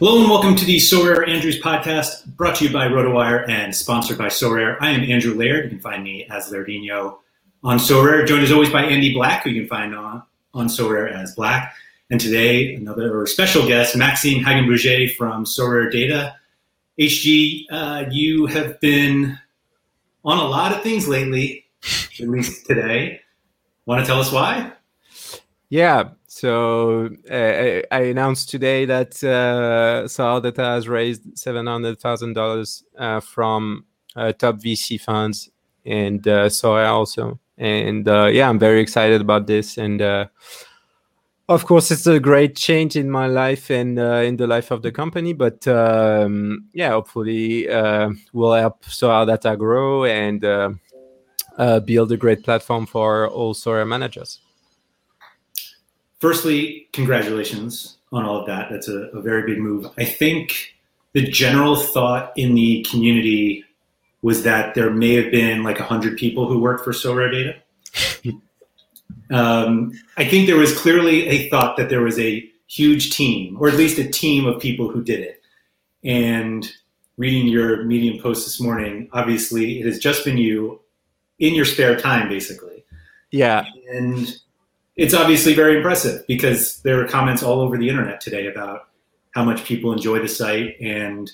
Hello and welcome to the Sorare Andrews podcast, brought to you by RotoWire and sponsored by Sorare. I am Andrew Laird. You can find me as Lairdino on Sorare, joined as always by Andy Black, who you can find on, on Sorare as Black. And today, another special guest, Maxime Hagenbrugge from Sorare Data. HG, uh, you have been on a lot of things lately, at least today. Want to tell us why? Yeah, so uh, I announced today that uh, has raised seven hundred thousand uh, dollars from uh, top VC funds and uh, Sorare also. And uh, yeah, I'm very excited about this. And uh, of course, it's a great change in my life and in the life of the company. But um, yeah, hopefully, will help Sorare Data grow and build a great platform for all Sorare managers firstly, congratulations on all of that. That's a, a, very big move. I think the general thought in the community was that there may have been like 100 people who worked for Sorare Data. um, I think there was clearly a thought that there was a huge team, or at least a team of people who did it. And reading your Medium post this morning, obviously it has just been you in your spare time, basically. Yeah. And it's obviously very impressive because there are comments all over the internet today about how much people enjoy the site and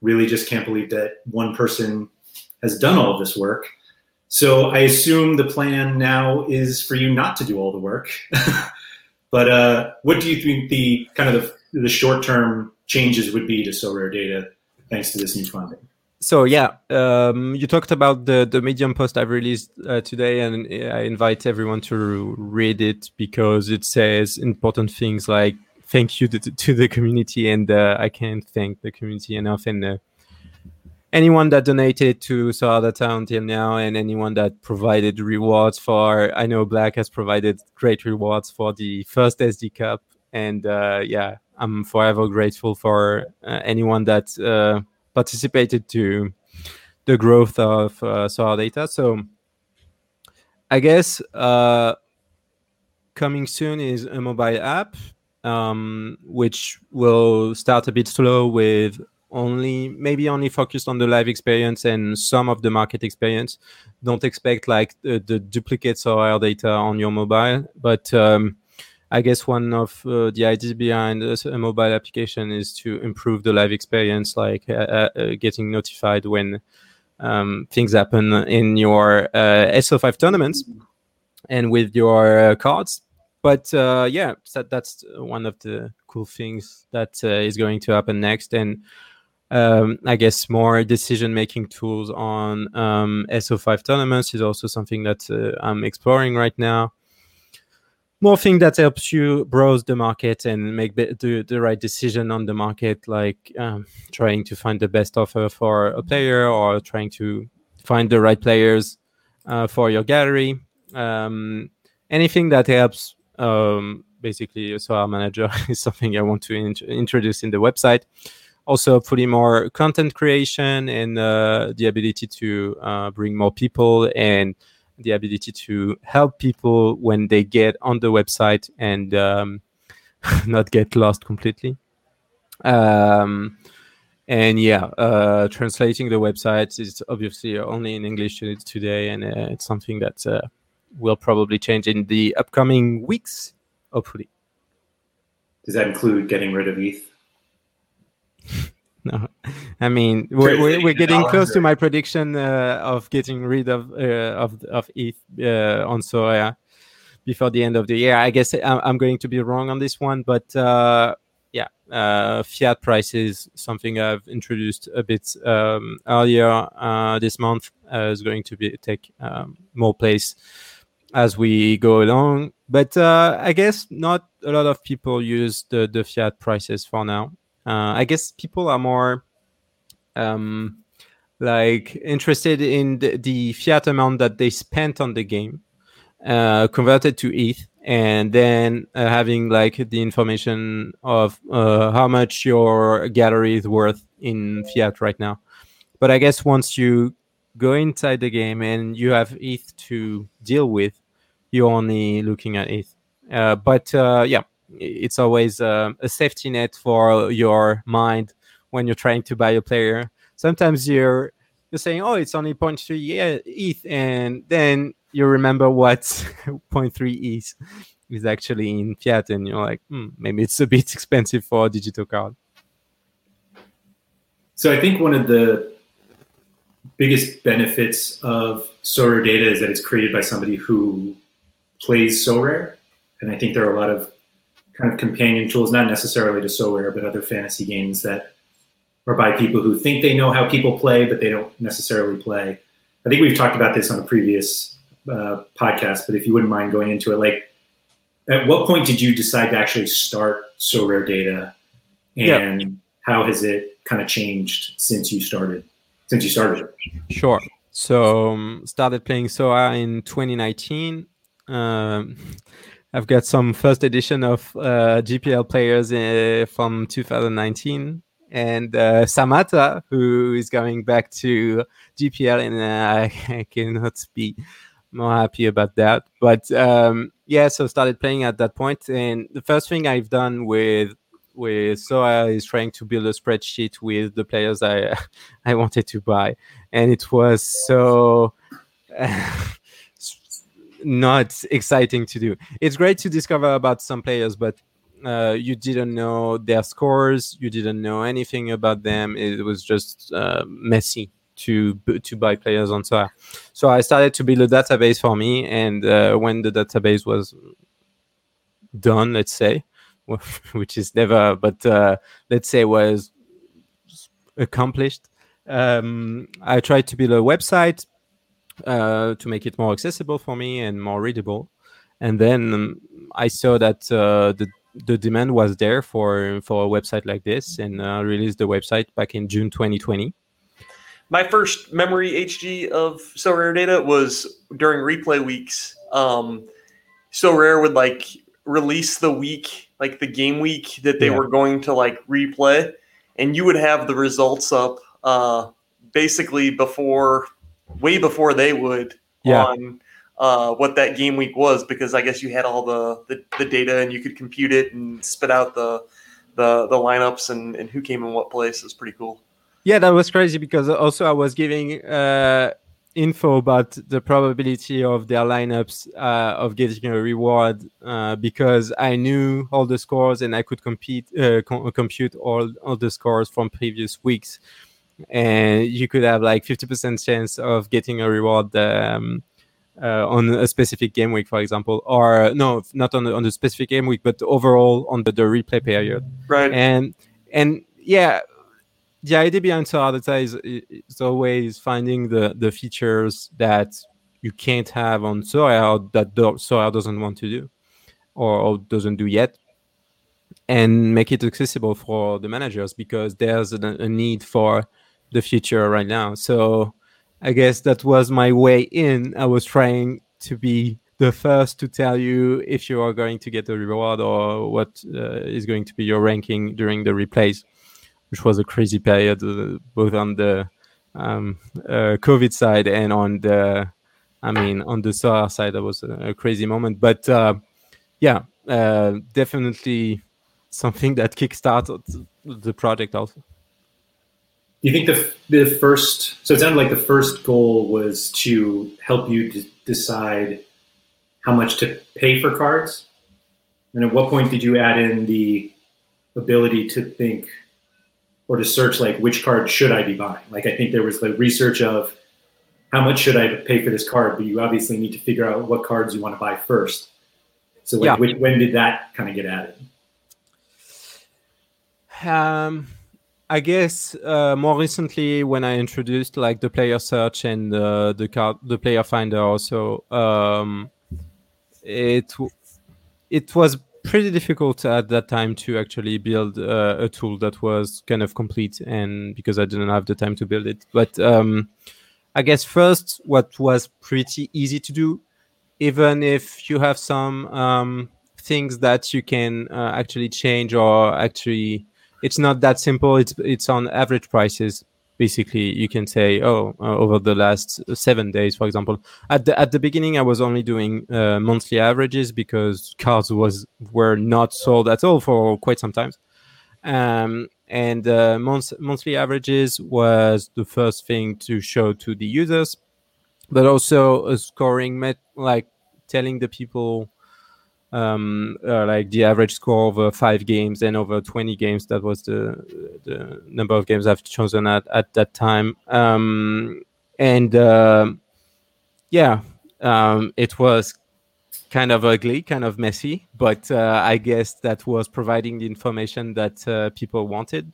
really just can't believe that one person has done all of this work. So I assume the plan now is for you not to do all the work. but uh, what do you think the kind of the, the short term changes would be to Sorare Data thanks to this new funding? So yeah um, you talked about the the medium post i've released uh, today and i invite everyone to read it because it says important things like thank you to, to the community and uh, i can't thank the community enough and uh, anyone that donated to Sorare Data until now and anyone that provided rewards for i know black has provided great rewards for the first sd cup and uh, yeah i'm forever grateful for uh, anyone that uh, participated to the growth of uh, Data. So I guess uh, coming soon is a mobile app, um, which will start a bit slow with only maybe only focused on the live experience and some of the market experience. Don't expect like the, the duplicates of our data on your mobile, but um, I guess one of uh, the ideas behind a mobile application is to improve the live experience, like uh, uh, uh getting notified when um, things happen in your uh, SO5 tournaments and with your uh, cards. But yeah, that, that's one of the cool things that is going to happen next. And um, I guess more decision making tools on um, SO5 tournaments is also something that I'm exploring right now more thing that helps you browse the market and make the, the right decision on the market like um, trying to find the best offer for a player or trying to find the right players uh, for your gallery. Um, anything that helps um, basically so our manager is something i want to int- introduce in the website. Also putting more content creation and uh, the ability to uh, bring more people and the ability to help people when they get on the website and um, not get lost completely. Um, and yeah, uh, translating the website is obviously only in English today, and uh, it's something that uh, will probably change in the upcoming weeks, hopefully. Does that include getting rid of ETH? I mean we're, we're, we're getting close to my prediction uh, of getting rid of uh, of of ETH uh, on Sorare before the end of the year. I guess I'm going to be wrong on this one, but uh, yeah, uh, fiat prices, something I've introduced a bit um, earlier uh, this month, is going to be take um, more place as we go along. But I guess not a lot of people use the the fiat prices for now. Uh, I guess people are more um, like interested in the, the, fiat amount that they spent on the game, uh, converted to ETH, and then uh, having like the information of uh, how much your gallery is worth in fiat right now. But I guess once you go inside the game and you have ETH to deal with, you're only looking at ETH. Uh, but uh, yeah, it's always uh, a safety net for your mind when you're trying to buy a player. Sometimes you're you're saying, "Oh, it's only 0.3 ETH," and then you remember what 0.3 ETH is actually in fiat, and you're like, hmm, maybe it's a bit expensive for a digital card. So I think one of the biggest benefits of Sorare data is that it's created by somebody who plays Sorare, and I think there are a lot of kind of companion tools, not necessarily to Sorare, but other fantasy games that are by people who think they know how people play, but they don't necessarily play. I think we've talked about this on a previous uh, podcast, but if you wouldn't mind going into it, like at what point did you decide to actually start Sorare Data, and yeah. how has it kind of changed since you started? Since you started Sure. So um, started playing Sorare in 2019. Um, I've got some first edition of uh, JPL players uh, from 2019, and uh, Samatta, who is going back to JPL, and uh, I cannot be more happy about that. But um, yeah, so started playing at that point, and the first thing I've done with with Sorare is trying to build a spreadsheet with the players I I wanted to buy, and it was so. not exciting to do. It's great to discover about some players, but uh, you didn't know their scores, you didn't know anything about them. It was just uh, messy to to buy players on Sorare. So I started to build a database for me, and uh, when the database was done, let's say, which is never, but uh, let's say was accomplished, um, I tried to build a website uh, to make it more accessible for me and more readable. And then um, I saw that uh, the the demand was there for for a website like this, and uh, released the website back in June 2020. My first memory HG of Sorare data was during replay weeks. Um, Sorare would like release the week, like the game week that they yeah. were going to like replay, and you would have the results up uh, basically before way before they would yeah. on uh, what that game week was because I guess you had all the, the, the, data and you could compute it and spit out the the, the lineups and, and who came in what place. It was pretty cool. Yeah, that was crazy because also I was giving uh, info about the probability of their lineups uh, of getting a reward uh, because I knew all the scores and I could compete uh, com- compute all, all the scores from previous weeks and you could have like 50% chance of getting a reward um, uh, on a specific game week, for example, or no, not on the, on the specific game week, but overall on the, the replay period. Right. And and yeah, the idea behind Sorare is, is always finding the the features that you can't have on Sorare that Sorare doesn't want to do or, or doesn't do yet and make it accessible for the managers because there's a, a need for the future right now. So I guess that was my way in. I was trying to be the first to tell you if you are going to get a reward or what uh, is going to be your ranking during the replays, which was a crazy period, uh, both on the um, uh, COVID side and on the I mean, on the Sorare side, that was a, a crazy moment. But uh, yeah, uh, definitely something that kickstarted the project also. Do you think the the first? So it sounded like the first goal was to help you to decide how much to pay for cards. And at what point did you add in the ability to think or to search like which card should I be buying? Like I think there was the research of how much should I pay for this card, but you obviously need to figure out what cards you want to buy first. So like, Yeah. which, when did that kind of get added? Um, I guess uh, more recently when I introduced like the player search and uh, the card, the player finder also, um, it it was pretty difficult at that time to actually build uh, a tool that was kind of complete, and because I didn't have the time to build it. But um, I guess first, what was pretty easy to do, even if you have some um, things that you can uh, actually change or actually it's not that simple. It's it's on average prices. Basically, you can say, oh, uh, over the last seven days, for example. At the at the beginning, I was only doing uh, monthly averages because cars was were not sold at all for quite some time. Um, and uh, month, monthly averages was the first thing to show to the users, but also a scoring met like telling the people um, uh, like the average score over five games and over 20 games. That was the the number of games I've chosen at, at that time. Um, and um yeah, um, it was kind of ugly, kind of messy, but uh, I guess that was providing the information that uh, people wanted.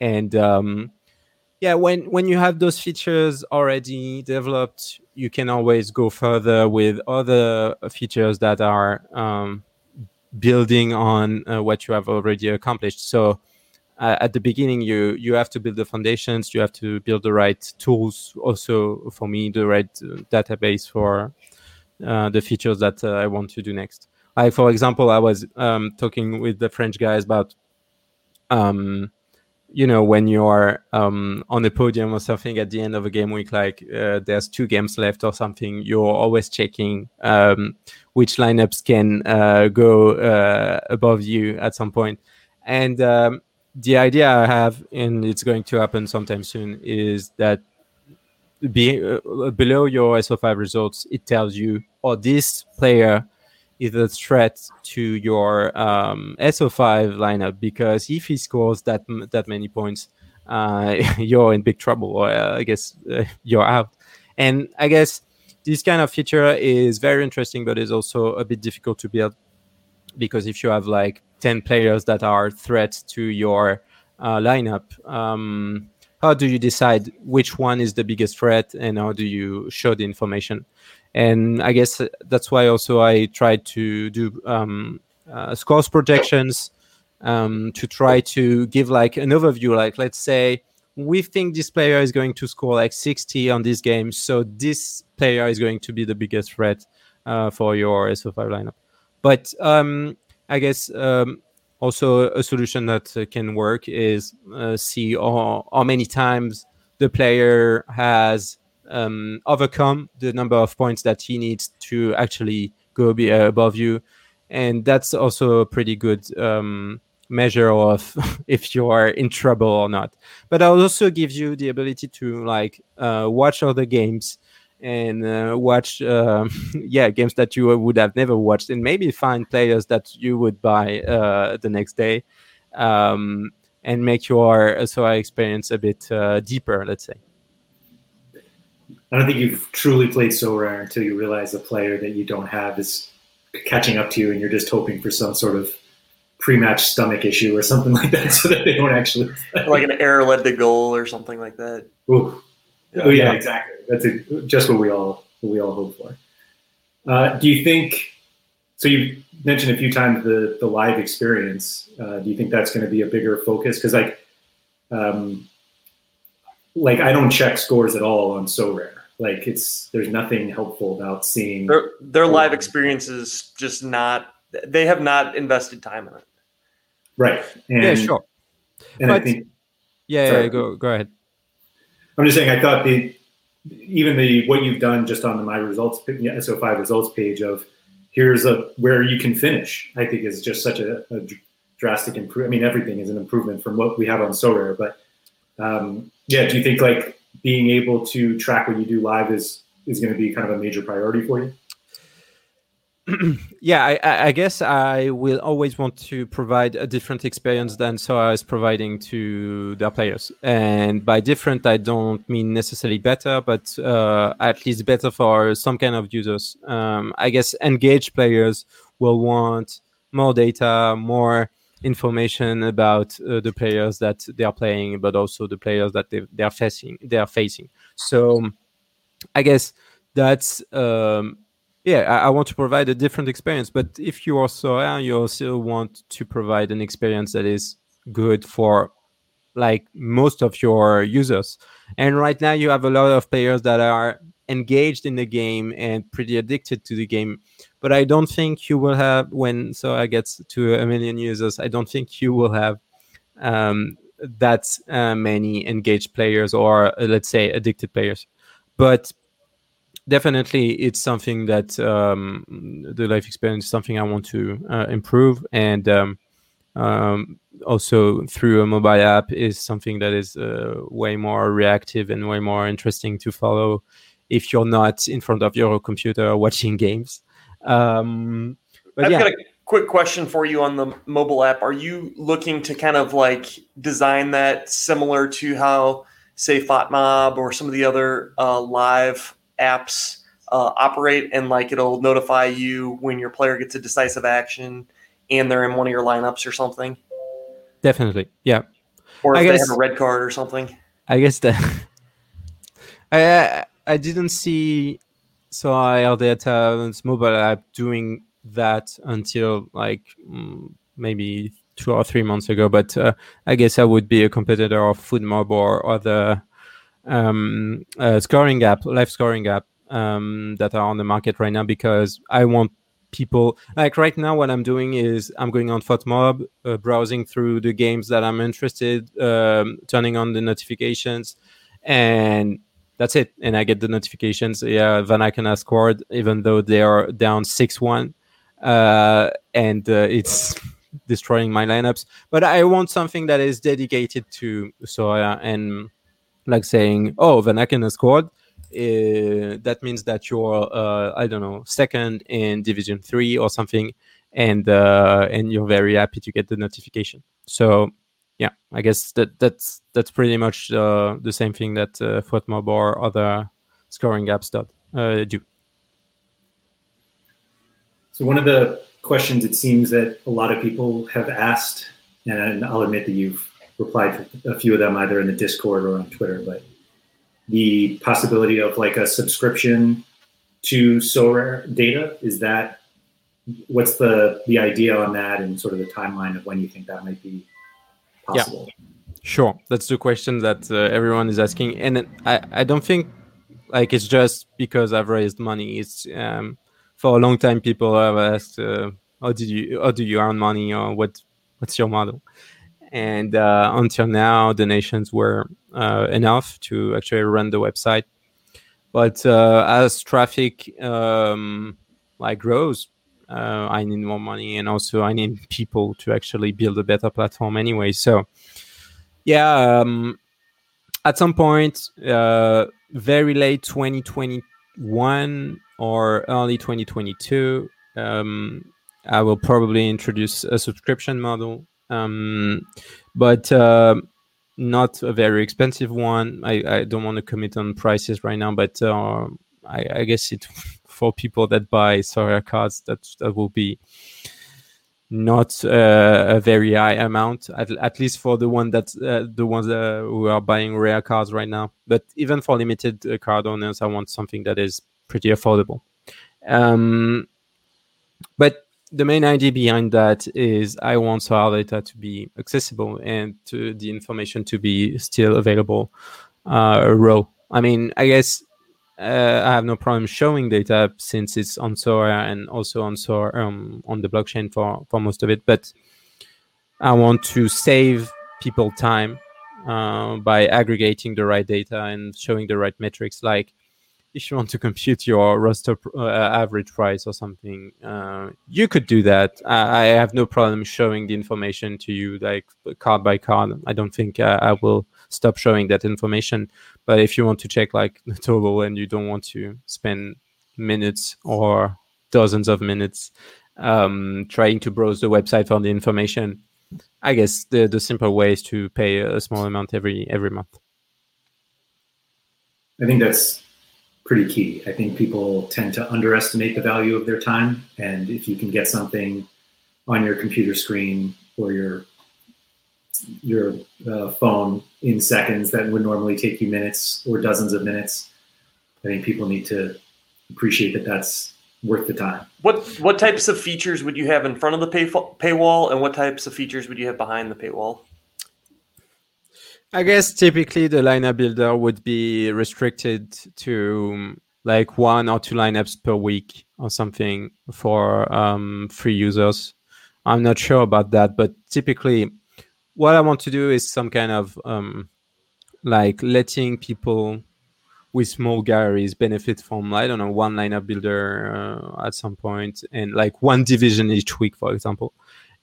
And um, yeah, when when you have those features already developed, you can always go further with other features that are um, building on uh, what you have already accomplished. So uh, at the beginning, you you have to build the foundations. You have to build the right tools. Also, for me, the right uh, database for uh, the features that uh, I want to do next. Like for example, I was um, talking with the French guys about, um, you know, when you are um, on a podium or something at the end of a game week, like uh, there's two games left or something, you're always checking um, which lineups can uh, go uh, above you at some point. And um, the idea I have, and it's going to happen sometime soon, is that be, uh, below your SO5 results, it tells you, oh, this player is a threat to your um, SO5 lineup because if he scores that that many points, uh, you're in big trouble, or uh, I guess uh, you're out. And I guess this kind of feature is very interesting, but is also a bit difficult to build because if you have like 10 players that are threats to your uh, lineup, um, how do you decide which one is the biggest threat and how do you show the information? And I guess that's why also I tried to do um, uh, scores projections um, to try to give like an overview. Like, let's say we think this player is going to score like 60 on this game, so this player is going to be the biggest threat uh, for your SO5 lineup. But um, I guess um, also a solution that can work is uh, see how, how many times the player has um, overcome the number of points that he needs to actually go be, uh, above you, and that's also a pretty good um, measure of if you are in trouble or not. But it also gives you the ability to like uh, watch other games and uh, watch uh, yeah games that you would have never watched and maybe find players that you would buy uh, the next day um, and make your SOI experience a bit uh, deeper let's say I don't think you've truly played Sorare until you realize the player that you don't have is catching up to you, and you're just hoping for some sort of pre-match stomach issue or something like that, so that they don't actually. Play. like an error led to goal or something like that. Ooh. Oh yeah, exactly. That's a, just what we all what we all hope for. Uh, do you think? So you mentioned a few times the the live experience. Uh, do you think that's going to be a bigger focus? Because like, um, like I don't check scores at all on Sorare. Like it's there's nothing helpful about seeing. Their their live experience is just not. They have not invested time in it. Right. And, yeah sure And I think yeah, Sorry. yeah go go ahead I'm just saying. I thought the even the what you've done just on the my results SO5 results page of here's a where you can finish. I think is just such a, a drastic improvement. I mean, everything is an improvement from what we have on Sorare, but um, yeah, do you think like being able to track what you do live is is going to be kind of a major priority for you? yeah, I, I, guess I will always want to provide a different experience than Sorare is providing to their players. And by different, I don't mean necessarily better, but uh, at least better for some kind of users. Um, I guess engaged players will want more data, more information about uh, the players that they are playing, but also the players that they, they are facing. They are facing. So, I guess that's. Um, yeah, I, I, want to provide a different experience. But if you uh, you also want to provide an experience that is good for like most of your users. And right now you have a lot of players that are engaged in the game and pretty addicted to the game. But I don't think you will have when Sorare gets to a million users. I don't think you will have um, that uh, many engaged players or uh, let's say addicted players. But definitely it's something that um, the life experience is something i want to uh, improve and um, um, also through a mobile app is something that is uh, way more reactive and way more interesting to follow if you're not in front of your computer watching games um, but I've yeah. got a quick question for you on the mobile app are you looking to kind of like design that similar to how say FotMob or some of the other uh, live apps uh, operate and like it'll notify you when your player gets a decisive action and they're in one of your lineups or something? Definitely, yeah. Or if I they guess, have a red card or something. I guess that I I didn't see Sorare Data's mobile app doing that until like mm, maybe two or three months ago. But uh, I guess I would be a competitor of FotMob or other um, uh, scoring app, live scoring app um, that are on the market right now because I want people like right now what i'm doing is i'm going on FotMob, uh, browsing through the games that i'm interested um, turning on the notifications and that's it and i get the notifications yeah Vanaken has scored even though they are down 6-1 uh, and uh, it's destroying my lineups but i want something that is dedicated to Sorare and like saying, "Oh, Vanaken has scored." Uh, that means that you're, uh, I don't know, second in Division Three or something, and uh, and you're very happy to get the notification. So, yeah, I guess that that's that's pretty much uh, the same thing that uh, or other scoring apps do. Uh, do. So one of the questions it seems that a lot of people have asked, and I'll admit that you've replied to a few of them either in the Discord or on Twitter, but the possibility of like a subscription to Sorare data is that what's the the idea on that and sort of the timeline of when you think that might be possible? Yeah. Sure, that's the question that uh, everyone is asking, and I I don't think like it's just because I've raised money. It's um, for a long time people have asked, uh, how did you how do you earn money or what what's your model? and uh, until now donations were uh, enough to actually run the website but uh, as traffic um, like grows uh, i need more money and also i need people to actually build a better platform anyway so yeah um, at some point uh, very late 2021 or early 2022 um, i will probably introduce a subscription model um, but uh, not a very expensive one. I, I don't want to commit on prices right now, but uh, I, I, guess it for people that buy Sorare cards that that will be not uh, a very high amount, at, at least for the one that uh, the ones uh, who are buying rare cards right now. But even for limited uh, card owners, I want something that is pretty affordable. Um, but the main idea behind that is I want our data to be accessible and to the information to be still available uh, raw. I mean, I guess uh, I have no problem showing data since it's on Sora and also on Sorare um, on the blockchain for for most of it. But I want to save people time uh, by aggregating the right data and showing the right metrics. Like if you want to compute your roster uh, average price or something, uh, you could do that. I, I, have no problem showing the information to you, like card by card. I don't think I, I will stop showing that information. But if you want to check like the total and you don't want to spend minutes or dozens of minutes um, trying to browse the website for the information, I guess the the simple way is to pay a small amount every every month. I think that's pretty key. I think people tend to underestimate the value of their time, and if you can get something on your computer screen or your your uh, phone in seconds that would normally take you minutes or dozens of minutes, I think people need to appreciate that that's worth the time. What what types of features would you have in front of the pay, paywall, and what types of features would you have behind the paywall? I guess typically the lineup builder would be restricted to like one or two lineups per week or something for um, free users. I'm not sure about that, but typically, what I want to do is some kind of um, like letting people with small galleries benefit from I don't know one lineup builder uh, at some point and like one division each week, for example,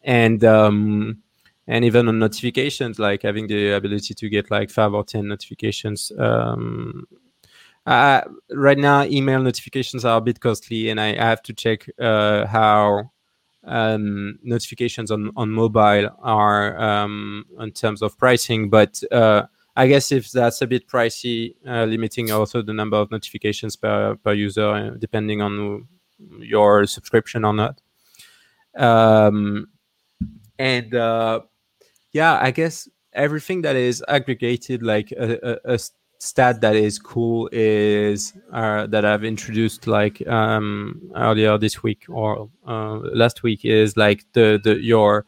and um, and even on notifications, like having the ability to get like five or ten notifications. Um, uh, right now, email notifications are a bit costly, and I have to check uh, how um, notifications on on mobile are um, in terms of pricing, but uh, I guess if that's a bit pricey, uh, limiting also the number of notifications per per user, uh, depending on your subscription or not. Um, and uh, yeah, I guess everything that is aggregated, like a, a, a stat that is cool, is uh, that I've introduced like um, earlier this week or uh, last week is like the the your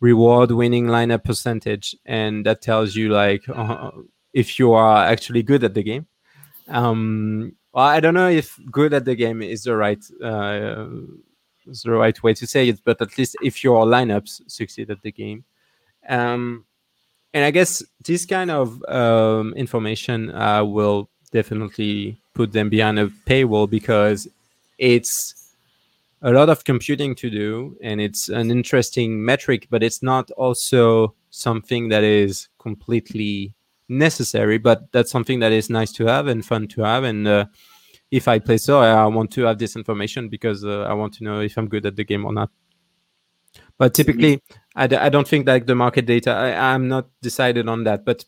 reward winning lineup percentage, and that tells you like uh, if you are actually good at the game. Um, well, I don't know if good at the game is the right uh, the right way to say it, but at least if your lineups succeed at the game. Um, and I guess this kind of um, information uh, will definitely put them behind a paywall because it's a lot of computing to do and it's an interesting metric but it's not also something that is completely necessary but that's something that is nice to have and fun to have. And uh, if i play so i want to have this information because uh, i want to know if i'm good at the game or not but typically I d- I don't think like the market data I, i'm not decided on that but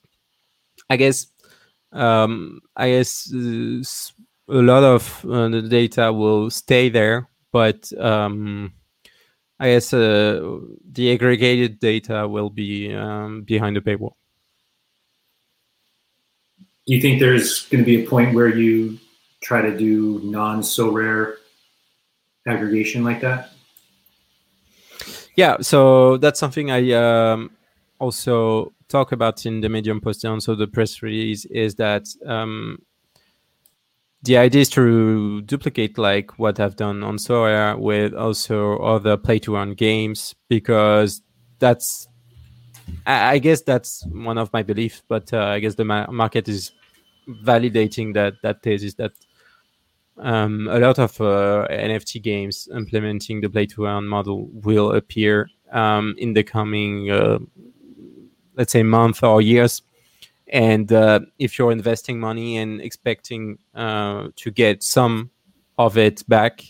i guess um i guess uh, a lot of uh, the data will stay there but um, I guess uh, the aggregated data will be um, behind the paywall. Do you think there's going to be a point where you try to do non Sorare aggregation like that? Yeah, so that's something I um, also talk about in the Medium post and also the press release is that um, the idea is to duplicate like what I've done on Sorare with also other play to earn games because that's I, guess that's one of my beliefs, but uh, I guess the ma- market is validating that that thesis that um, a lot of uh, NFT games implementing the play to earn model will appear um, in the coming, uh, let's say, month or years and uh, if you're investing money and expecting uh, to get some of it back,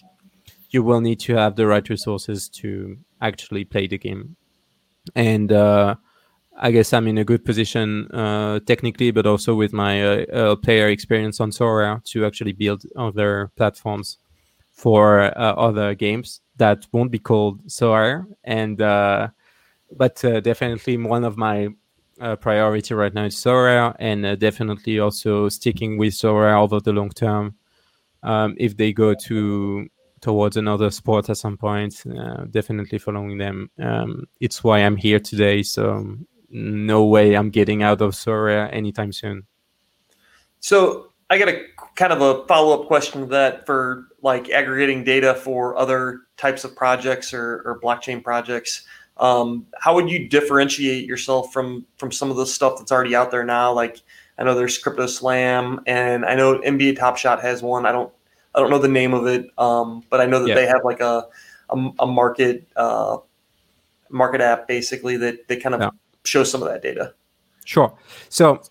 you will need to have the right resources to actually play the game. And uh, I guess I'm in a good position uh, technically, but also with my uh, uh, player experience on Sorare to actually build other platforms for other games that won't be called Sorare. And but definitely one of my uh, priority right now is Sorare, and uh, definitely also sticking with Sorare over the long term. Um, if they go to towards another sport at some point, uh, definitely following them. Um, it's why I'm here today. So no way I'm getting out of Sorare anytime soon. So I got a kind of a follow up question to that for like aggregating data for other types of projects or, or blockchain projects. Um, how would you differentiate yourself from from some of the stuff that's already out there now? Like, I know there's CryptoSlam, and I know NBA Top Shot has one. I don't I don't know the name of it, um, but I know that yeah. they have like a a, a market uh, market app basically that they kind of. Shows some of that data. Sure. So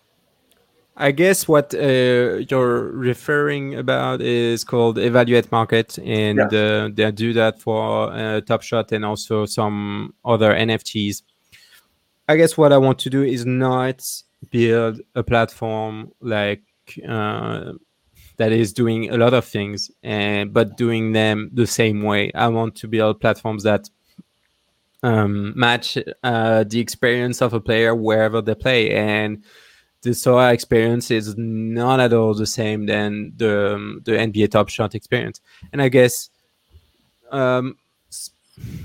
I guess what uh, you're referring about is called Evaluate Market, and yeah. uh, they do that for uh, Top Shot and also some other NFTs. I guess what I want to do is not build a platform like uh, that is doing a lot of things, and but doing them the same way. I want to build platforms that um, match uh, the experience of a player wherever they play, and the Sorare experience is not at all the same than the um, the NBA Top Shot experience. And I guess um,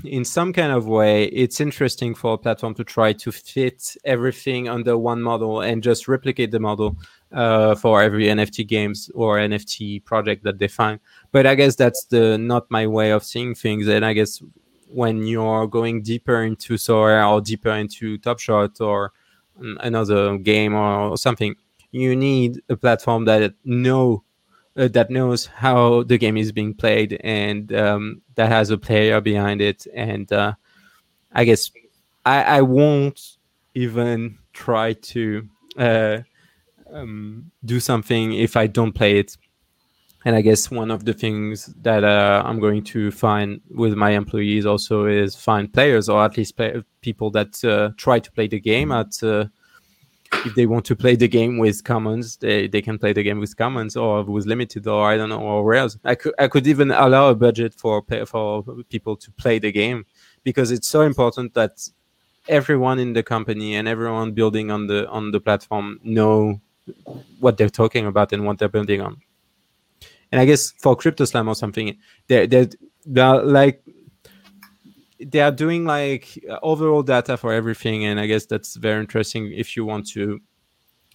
in some kind of way, it's interesting for a platform to try to fit everything under one model and just replicate the model uh, for every NFT games or NFT project that they find. But I guess that's the not my way of seeing things. And I guess when you're going deeper into Sorare or deeper into Top Shot or another game or something, you need a platform that know uh, that knows how the game is being played and um, that has a player behind it. And uh, I guess I, I, won't even try to uh, um, do something if I don't play it. And I guess one of the things that uh, I'm going to find with my employees also is find players or at least play, people that uh, try to play the game at uh, if they want to play the game with commons, they, they can play the game with commons or with limited or I don't know or rares. I could I could even allow a budget for for people to play the game because it's so important that everyone in the company and everyone building on the on the platform know what they're talking about and what they're building on. And I guess for CryptoSlam or something, they're, they're, they're like they are doing like overall data for everything. And i guess that's very interesting if you want to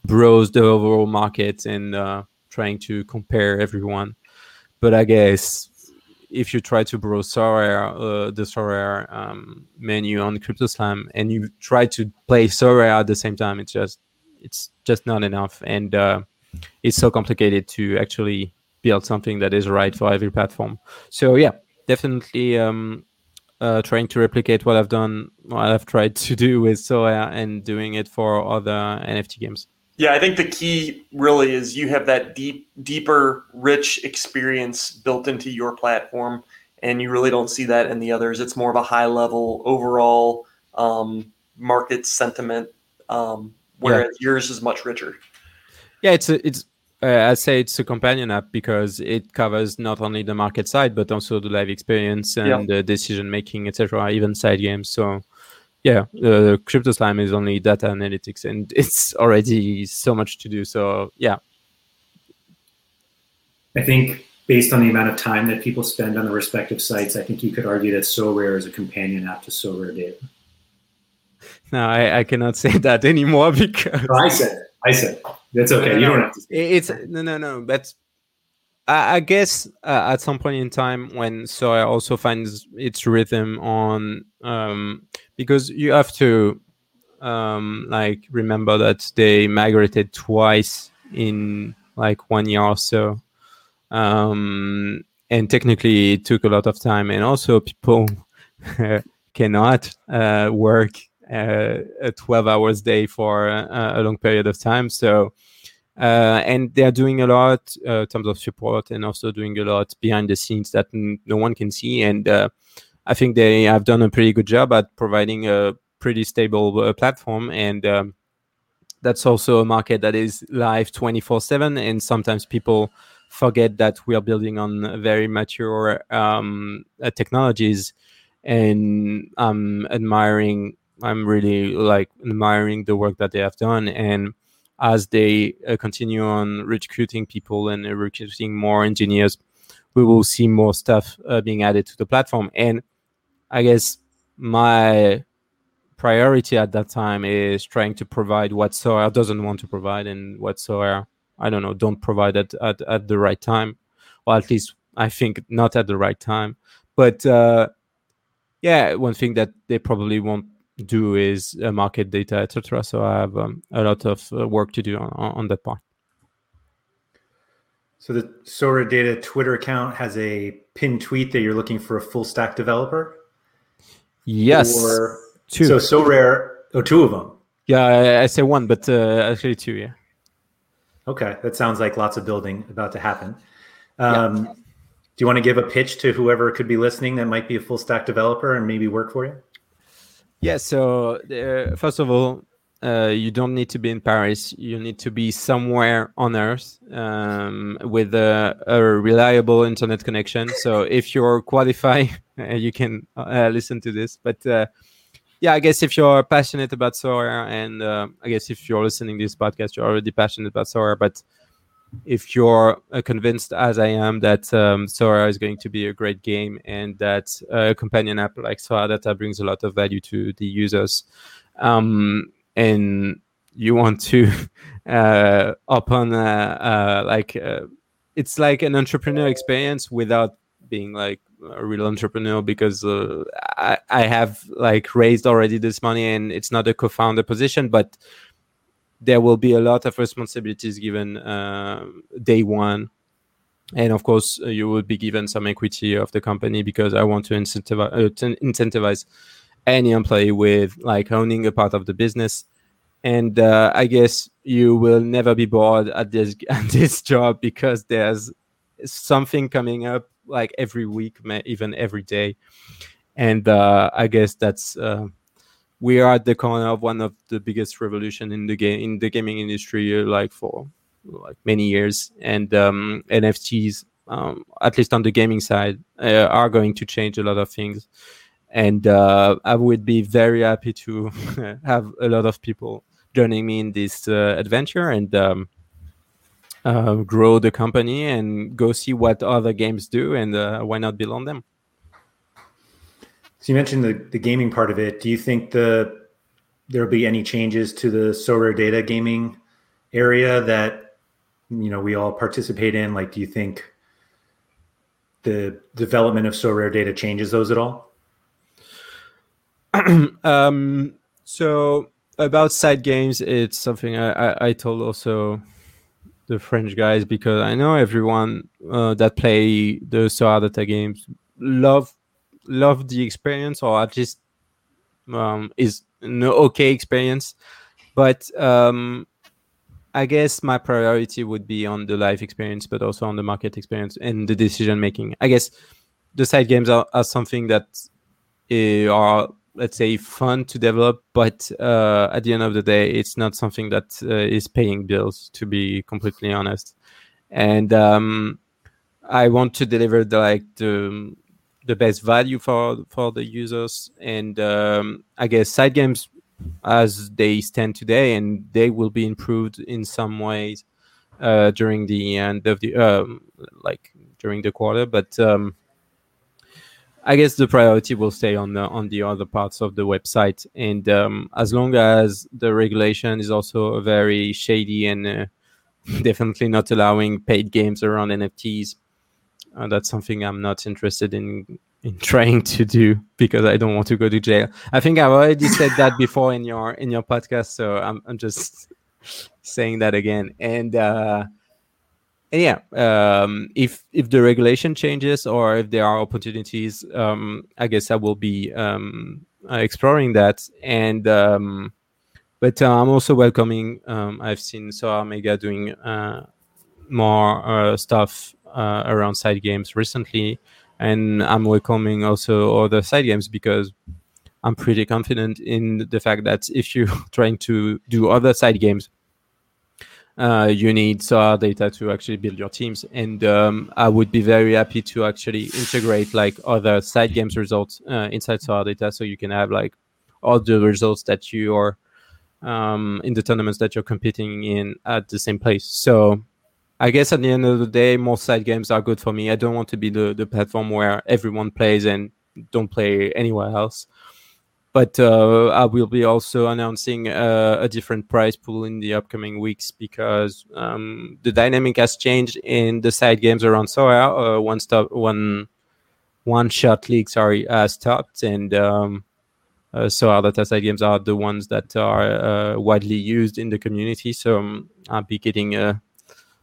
browse the overall market and uh, trying to compare everyone. But i guess if you try to browse Sorare, uh, the Sorare um, menu on CryptoSlam, and you try to play Sorare at the same time, it's just it's just not enough, and uh, it's so complicated to actually build something that is right for every platform. So yeah, definitely um, uh, trying to replicate what I've done, what I've tried to do with Sorare and doing it for other NFT games. Yeah, I think the key really is you have that deep, deeper, rich experience built into your platform, and you really don't see that in the others. It's more of a high level overall um, market sentiment, um, whereas yeah. yours is much richer. Yeah, it's a, it's uh, I say it's a companion app because it covers not only the market side but also the live experience and yeah. the decision making, etc. Even side games. So, yeah, uh, CryptoSlam is only data analytics, and it's already so much to do. So, yeah. I think based on the amount of time that people spend on the respective sites, I think you could argue that Sorare is a companion app to Sorare Data. No, I, I cannot say that anymore because I said it. I said that's okay. No, no, you don't have to. It's no, no, no. But I, I guess uh, at some point in time when Sorare also finds its rhythm on, um, because you have to, um, like remember that they migrated twice in like one year or so, um, and technically it took a lot of time, and also people cannot uh, work uh, a 12 hours day for a, a long period of time. So, uh, and they're doing a lot uh, in terms of support and also doing a lot behind the scenes that n- no one can see. And uh, I think they have done a pretty good job at providing a pretty stable uh, platform. And um, that's also a market that is live 24 7. And sometimes people forget that we are building on very mature um, uh, technologies. And I'm admiring I'm really like admiring the work that they have done. And as they uh, continue on recruiting people and uh, recruiting more engineers, we will see more stuff uh, being added to the platform. And I guess my priority at that time is trying to provide what Sorare doesn't want to provide and what Sorare, I don't know, don't provide it at, at the right time, or at least I think not at the right time. But uh, yeah, one thing that they probably won't do is uh, market data, etc. So I have um, a lot of uh, work to do on, on that part. So the Sorare Data Twitter account has a pinned tweet that you're looking for a full stack developer. Yes, or, two. So Sorare, oh, two of them. Yeah, I, I say one, but uh, actually two. Yeah. Okay, that sounds like lots of building about to happen. Um, yeah. Do you want to give a pitch to whoever could be listening that might be a full stack developer and maybe work for you? Yeah. So uh, first of all, uh, you don't need to be in Paris. You need to be somewhere on Earth um, with a, a, reliable internet connection. So if you're qualified, you can uh, listen to this. But uh, yeah, I guess if you're passionate about Sorare, and uh, I guess if you're listening to this podcast, you're already passionate about Sorare. But if you're uh, convinced, as I am, that um, Sorare is going to be a great game and that a companion app like Data brings a lot of value to the users. Um, and you want to uh, open a, like uh, it's like an entrepreneur experience without being like a real entrepreneur because uh, I, I have like raised already this money and it's not a co-founder position but there will be a lot of responsibilities given uh, day one. And of course uh, you will be given some equity of the company because i want to incentivize, uh, to incentivize any employee with like owning a part of the business. And uh, i guess you will never be bored at this at this job because there's something coming up like every week even every day. And uh, i guess that's uh, we are at the corner of one of the biggest revolution in the game in the gaming industry uh, like for like many years and um, nfts um, at least on the gaming side uh, are going to change a lot of things and uh, I would be very happy to have a lot of people joining me in this uh, adventure and um, uh, grow the company and go see what other games do and uh, why not build on them. So you mentioned the, the gaming part of it. Do you think the there'll be any changes to the Sorare Data gaming area that you know we all participate in? Like, do you think the development of Sorare Data changes those at all? um, so about side games, it's something I, I, I, told also the French guys because I know everyone uh, that play the Sorare Data games love love the experience or at least um, is an okay experience. But um, I guess my priority would be on the live experience, but also on the market experience and the decision making. I guess the side games are, are something that uh, are let's say fun to develop but uh, at the end of the day it's not something that uh, is paying bills to be completely honest and um, i want to deliver the like the the best value for for the users. And um, i guess side games as they stand today and they will be improved in some ways uh, during the end of the um, like during the quarter. But um, I guess the priority will stay on the on the other parts of the website, and um, as long as the regulation is also very shady and uh, definitely not allowing paid games around NFTs, uh, that's something I'm not interested in in trying to do because I don't want to go to jail. I think I've already said that before in your in your podcast, so I'm I'm just saying that again. And uh, and yeah, um, if if the regulation changes or if there are opportunities, um, I guess I will be um, uh, exploring that. And um, but uh, I'm also welcoming. Um, I've seen Sorare Mega doing uh, more uh, stuff uh, around side games recently, and I'm welcoming also other side games because I'm pretty confident in the fact that if you're trying to do other side games uh, you need Sorare data to actually build your teams. And um, I would be very happy to actually integrate like other side games results uh, inside Sorare data, so you can have like all the results that you are um, in the tournaments that you're competing in at the same place. So I guess at the end of the day, most side games are good for me. I don't want to be the, the platform where everyone plays and don't play anywhere else but uh, I will be also announcing uh, a different prize pool in the upcoming weeks because um, the dynamic has changed in the side games around Sorare. Uh, one stop, one one shot league, sorry, has stopped, and um, uh, Sorare data side games are the ones that are uh, widely used in the community. So um, I'll be getting a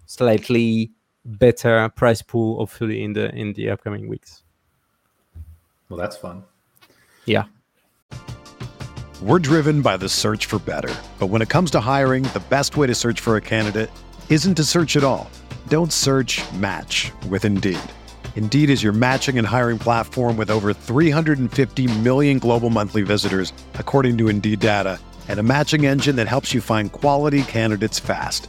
slightly better price pool hopefully in the in the upcoming weeks. Well, that's fun. Yeah. We're driven by the search for better, but when it comes to hiring, the best way to search for a candidate isn't to search at all. Don't search. Match with Indeed. Indeed is your matching and hiring platform with over 350 million global monthly visitors, according to Indeed data, and a matching engine that helps you find quality candidates fast.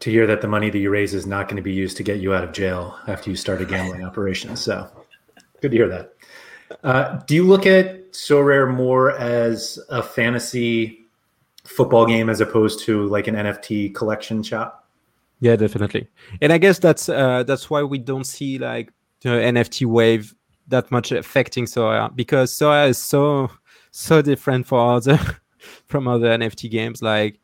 to hear that the money that you raise is not going to be used to get you out of jail after you start a gambling operation. So good to hear that. Uh, do you look at Sorare more as a fantasy football game as opposed to like an NFT collection shop? Yeah, definitely. And I guess that's uh, that's why we don't see like the NFT wave that much affecting Sorare because Sorare is so so different for other from other NFT games. Like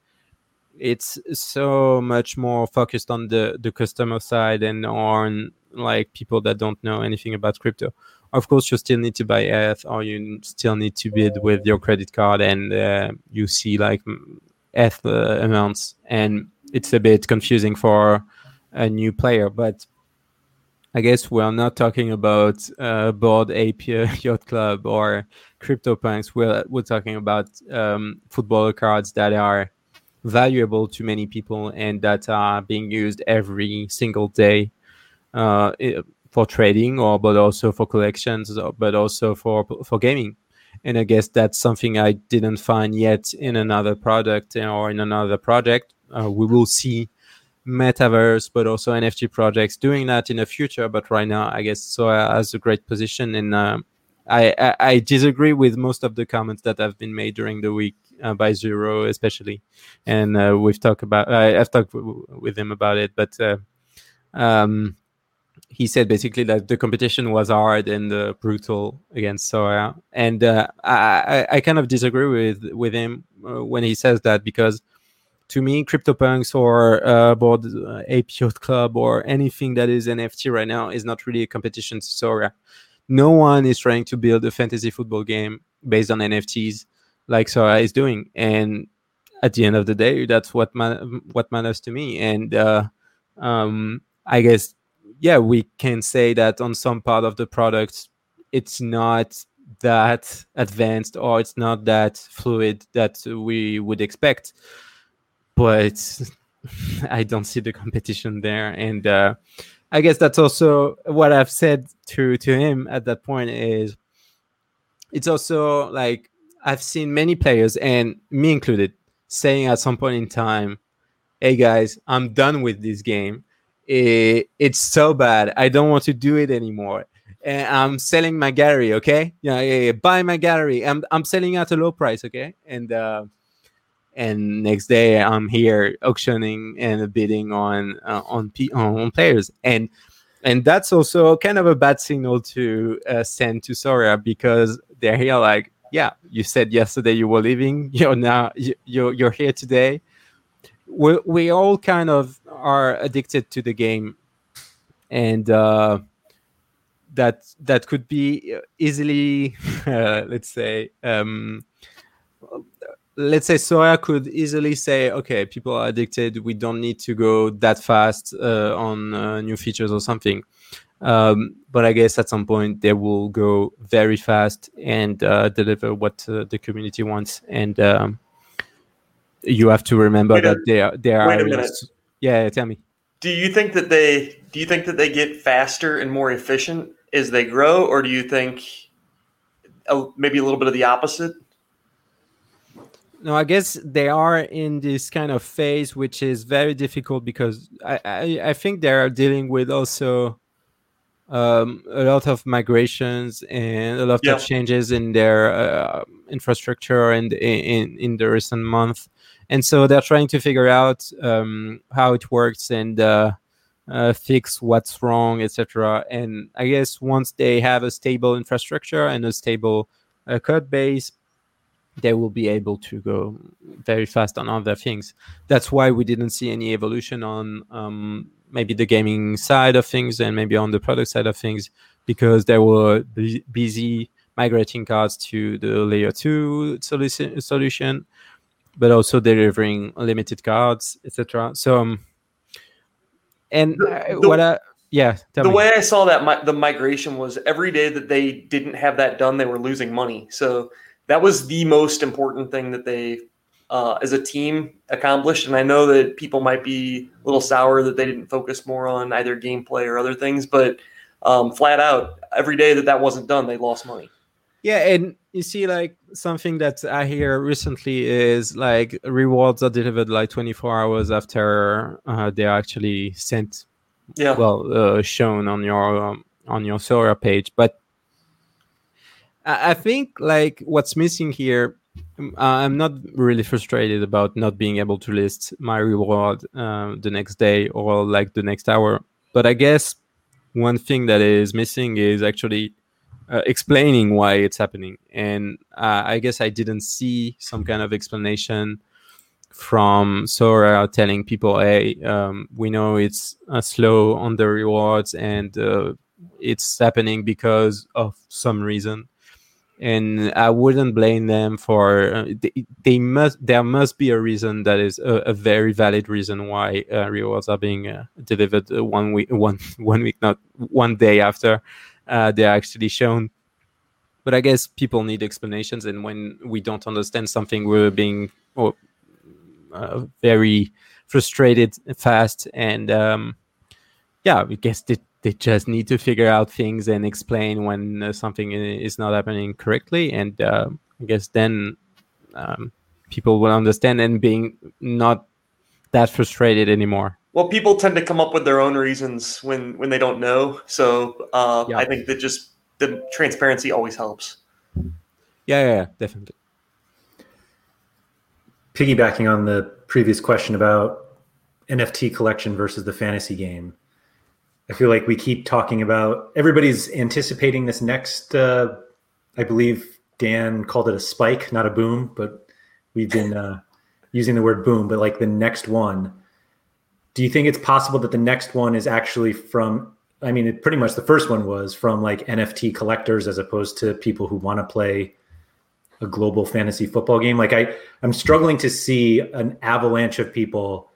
it's so much more focused on the the customer side and on like people that don't know anything about crypto of course you still need to buy ETH or you still need to bid with your credit card and uh, you see like ETH uh, amounts and it's a bit confusing for a new player but I guess we're not talking about uh, Bored Ape Yacht Club or CryptoPunks. We're, we're talking about um, football cards that are valuable to many people and that are being used every single day uh, for trading or but also for collections but also for for gaming. And i guess that's something i didn't find yet in another product or in another project. Uh, we will see metaverse but also nft projects doing that in the future but right now i guess so has a great position and uh, I, I, I disagree with most of the comments that have been made during the week uh, by Zero, especially, and uh, we've talked about. I've talked w- with him about it, but uh, um, he said basically that the competition was hard and uh, brutal against Sorare, and uh, I, I kind of disagree with with him uh, when he says that because to me, CryptoPunks or uh, Bored Ape Yacht Club or anything that is NFT right now is not really a competition to Sorare. No one is trying to build a fantasy football game based on NFTs like Sorare is doing, and at the end of the day, that's what what matters to me. And uh, um, I guess yeah, we can say that on some part of the product, it's not that advanced or it's not that fluid that we would expect. But I don't see the competition there, and uh, I guess that's also what I've said to to him at that point is it's also like I've seen many players and me included saying at some point in time, "Hey guys, I'm done with this game. It, it's so bad. I don't want to do it anymore." And I'm selling my gallery, okay? Yeah, yeah, yeah. Buy my gallery. I'm I'm selling at a low price, okay? And uh, and next day I'm here auctioning and bidding on uh, on, on players. And and that's also kind of a bad signal to uh, send to Sorare because they're here like yeah you said yesterday you were leaving. You're now you're you're here today. We we all kind of are addicted to the game. And uh, that that could be easily uh, let's say um, let's say Sorare could easily say, okay, people are addicted. We don't need to go that fast uh, on uh, new features or something. Um, but I guess at some point they will go very fast and uh, deliver what uh, the community wants. And um, you have to remember wait that a, they are they are. Wait a minute. Yeah, tell me. Do you think that they do you think that they get faster and more efficient as they grow, or do you think maybe a little bit of the opposite? No, I guess they are in this kind of phase, which is very difficult because I, I, I think they are dealing with also um, a lot of migrations and a lot yeah. of changes in their uh, infrastructure and in, in the recent month. And so they're trying to figure out um, how it works and uh, uh, fix what's wrong, etc. And I guess once they have a stable infrastructure and a stable uh, code base, they will be able to go very fast on other things. That's why we didn't see any evolution on um, maybe the gaming side of things and maybe on the product side of things because they were b- busy migrating cards to the layer two solution, solution but also delivering limited cards, etc. So, um, and the, the, what I yeah, the me. way I saw that mi- the migration was every day that they didn't have that done, they were losing money. So that was the most important thing that they uh, as a team accomplished. And I know that people might be a little sour that they didn't focus more on either gameplay or other things, but um, flat out, every day that that wasn't done, they lost money. Yeah, and you see, like something that I hear recently is like rewards are delivered like 24 hours after uh, they're actually sent. Yeah. Well, uh, shown on your um, on your Sorare page, but I think like what's missing here. Um, I'm not really frustrated about not being able to list my reward uh, the next day or like the next hour. But I guess one thing that is missing is actually uh, explaining why it's happening. And uh, I guess I didn't see some kind of explanation from Sorare telling people, "Hey, um, we know it's uh, slow on the rewards, and uh, it's happening because of some reason." And I wouldn't blame them for uh, they, they, must there must be a reason that is a, a very valid reason why uh, rewards are being uh, delivered uh, one week one one week not one day after uh, they're actually shown. But I guess people need explanations and when we don't understand something we're being oh, very frustrated fast and um, yeah I guess it they just need to figure out things and explain when uh, something is not happening correctly. And uh, i guess then um, people will understand and being not that frustrated anymore. Well people tend to come up with their own reasons when when they don't know. So uh, yeah. i think that just the transparency always helps. Yeah, yeah, yeah definitely. Piggybacking on the previous question about nft collection versus the fantasy game I feel like we keep talking about everybody's anticipating this next. Uh, I believe Dan called it a spike, not a boom, but we've been uh, using the word boom. But like the next one, do you think it's possible that the next one is actually from? I mean, it, pretty much the first one was from like NFT collectors as opposed to people who want to play a global fantasy football game. Like I, I'm struggling to see an avalanche of people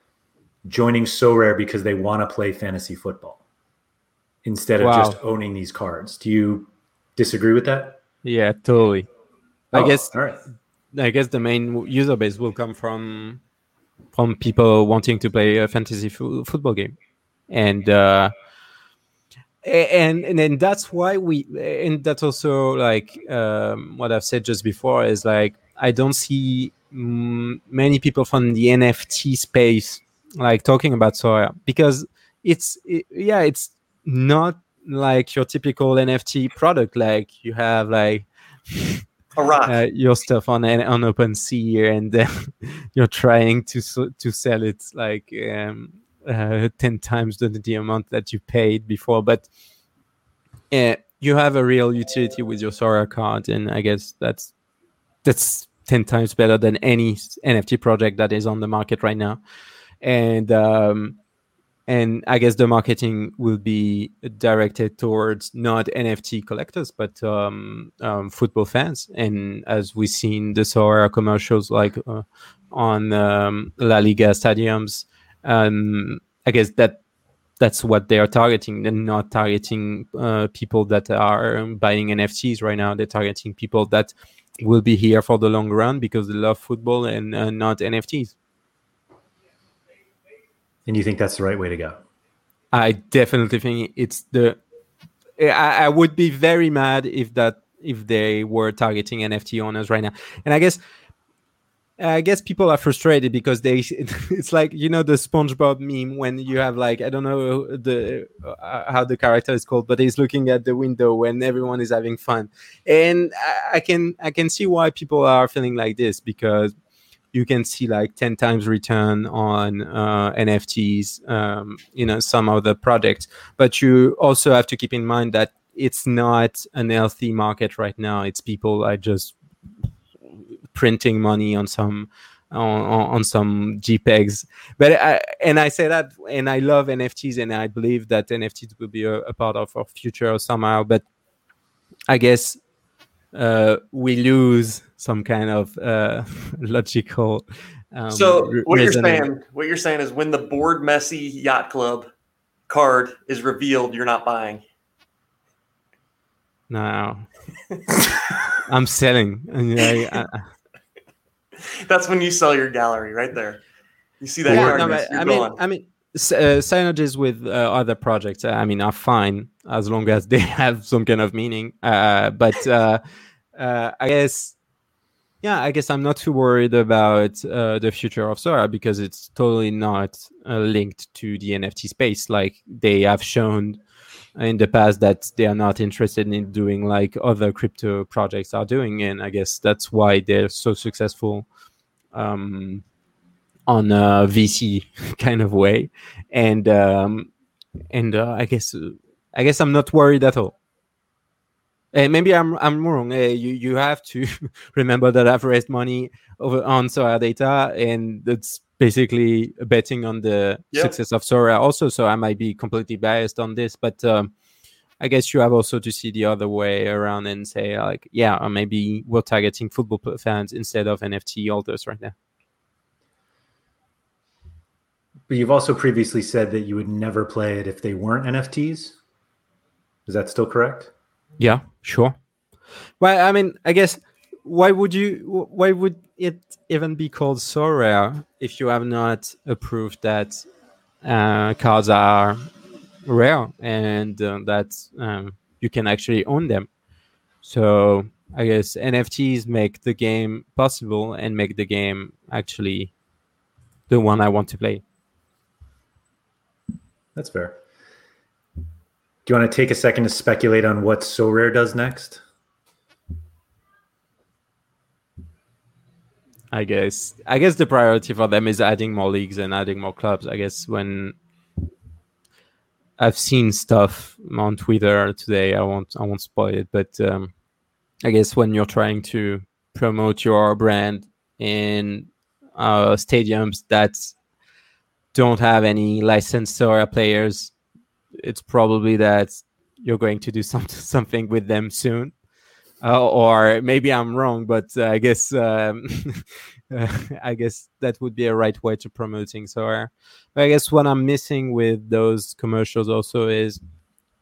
joining Sorare because they want to play fantasy football instead of wow. just owning these cards. Do you disagree with that? Yeah, totally. Oh, I guess all right. I guess the main user base will come from from people wanting to play a fantasy f- football game, and uh, and and then that's why we and that's also like um, what I've said just before is like I don't see mm, many people from the NFT space like talking about Sorare because it's it, yeah, it's not like your typical NFT product. Like you have like uh, your stuff on an on OpenSea and uh, you're trying to to sell it like um, uh, ten times the, the amount that you paid before, but. Uh, you have a real utility with your Sorare card, and I guess that's that's ten times better than any NFT project that is on the market right now. And um, and I guess the marketing will be directed towards not NFT collectors, but um, um, football fans. And as we've seen the Sorare commercials, like uh, on um, La Liga stadiums, um, I guess that that's what they are targeting. They're not targeting uh, people that are buying NFTs right now. They're targeting people that will be here for the long run because they love football and uh, not NFTs. And you think that's the right way to go? I definitely think it's the. I, I would be very mad if that if they were targeting NFT owners right now. And I guess I guess people are frustrated because they it's like you know the SpongeBob meme when you have like I don't know the uh, how the character is called but he's looking at the window when everyone is having fun and I, I can I can see why people are feeling like this because you can see like 10 times return on uh, NFTs um, you know some of the projects but you also have to keep in mind that it's not an healthy market right now it's people are just printing money on some on, on some JPEGs. But I, and I say that, and I love NFTs, and I believe that NFTs will be a, a part of our future somehow. But I guess uh, we lose some kind of uh, logical. Um, so what you're saying, what you're saying is, when the Bored Messi yacht club card is revealed, you're not buying. No, I'm selling. I, I, That's when you sell your gallery right there. You see that? Yeah, no, but, I mean, I mean, uh, synergies with uh, other projects. I mean, are fine as long as they have some kind of meaning. Uh, but uh, uh, I guess, yeah, I guess I'm not too worried about uh, the future of Sorare because it's totally not linked to the NFT space. Like they have shown in the past that they are not interested in doing like other crypto projects are doing and i guess that's why they're so successful um, on a vc kind of way and um, and uh, i guess i guess i'm not worried at all and maybe I'm I'm wrong. Uh, you you have to remember that I've raised money over on Sorare data, and that's basically betting on the yep. success of Sorare also. So I might be completely biased on this, but um, I guess you have also to see the other way around and say like, yeah, or maybe we're targeting football fans instead of NFT holders right now. But you've also previously said that you would never play it if they weren't NFTs. Is that still correct? Yeah, sure. Well, I mean, I guess why would you? Why would it even be called so rare if you have not approved that uh, cards are rare and uh, that um, you can actually own them? So I guess NFTs make the game possible and make the game actually the one I want to play. That's fair. Do you want to take a second to speculate on what Sorare does next? I guess I guess the priority for them is adding more leagues and adding more clubs. I guess when I've seen stuff on Twitter today, I won't I won't spoil it, but um, I guess when you're trying to promote your brand in uh, stadiums that don't have any licensed Sorare players, it's probably that you're going to do some, something with them soon. Uh, or maybe I'm wrong, but uh, I guess um, I guess that would be a right way to promoting Sorare. But I guess what I'm missing with those commercials also is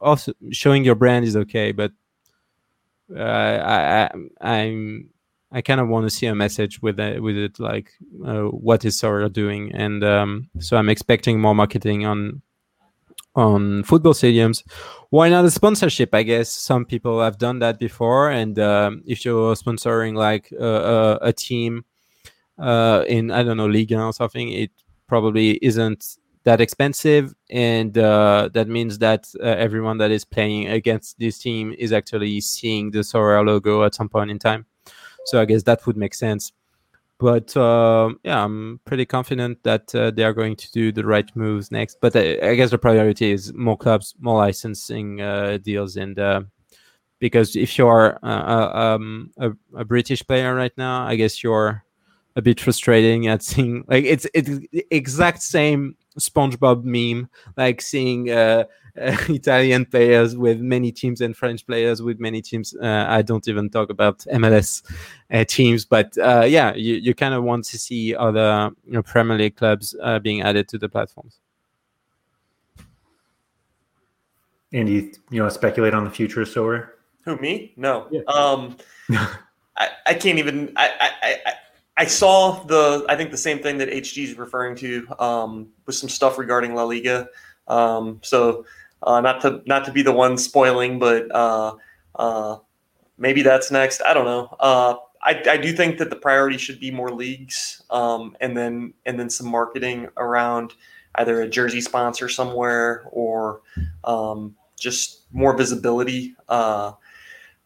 also showing your brand is okay, but uh, I, I I'm I kind of want to see a message with it, with it, like uh, what is Sorare doing, and um, so I'm expecting more marketing on on football stadiums. Why not a sponsorship? I guess some people have done that before. And um, if you're sponsoring like a, a, a team uh, in I don't know Liga or something, it probably isn't that expensive, and uh, that means that uh, everyone that is playing against this team is actually seeing the Sorare logo at some point in time. So I guess that would make sense. But uh, yeah, I'm pretty confident that uh, they are going to do the right moves next. But I, uh, I guess the priority is more clubs, more licensing uh, deals, and because if you're um, a, a British player right now, I guess you're a bit frustrating at seeing like it's it's exact same SpongeBob meme, like seeing uh, uh, Italian players with many teams and French players with many teams. Uh, I don't even talk about MLS uh, teams, but uh, yeah, you, you kind of want to see other you know, Premier League clubs uh, being added to the platforms. Andy, you want to speculate on the future of Sorare? Who me? No. Yeah. Um, I, I can't even. I, I, I I saw the I think the same thing that HG is referring to um, with some stuff regarding La Liga. Um, so uh, not to not to be the one spoiling, but uh, uh, maybe that's next. I don't know. Uh, I, I do think that the priority should be more leagues, um, and then and then some marketing around either a jersey sponsor somewhere or um, just more visibility. Uh,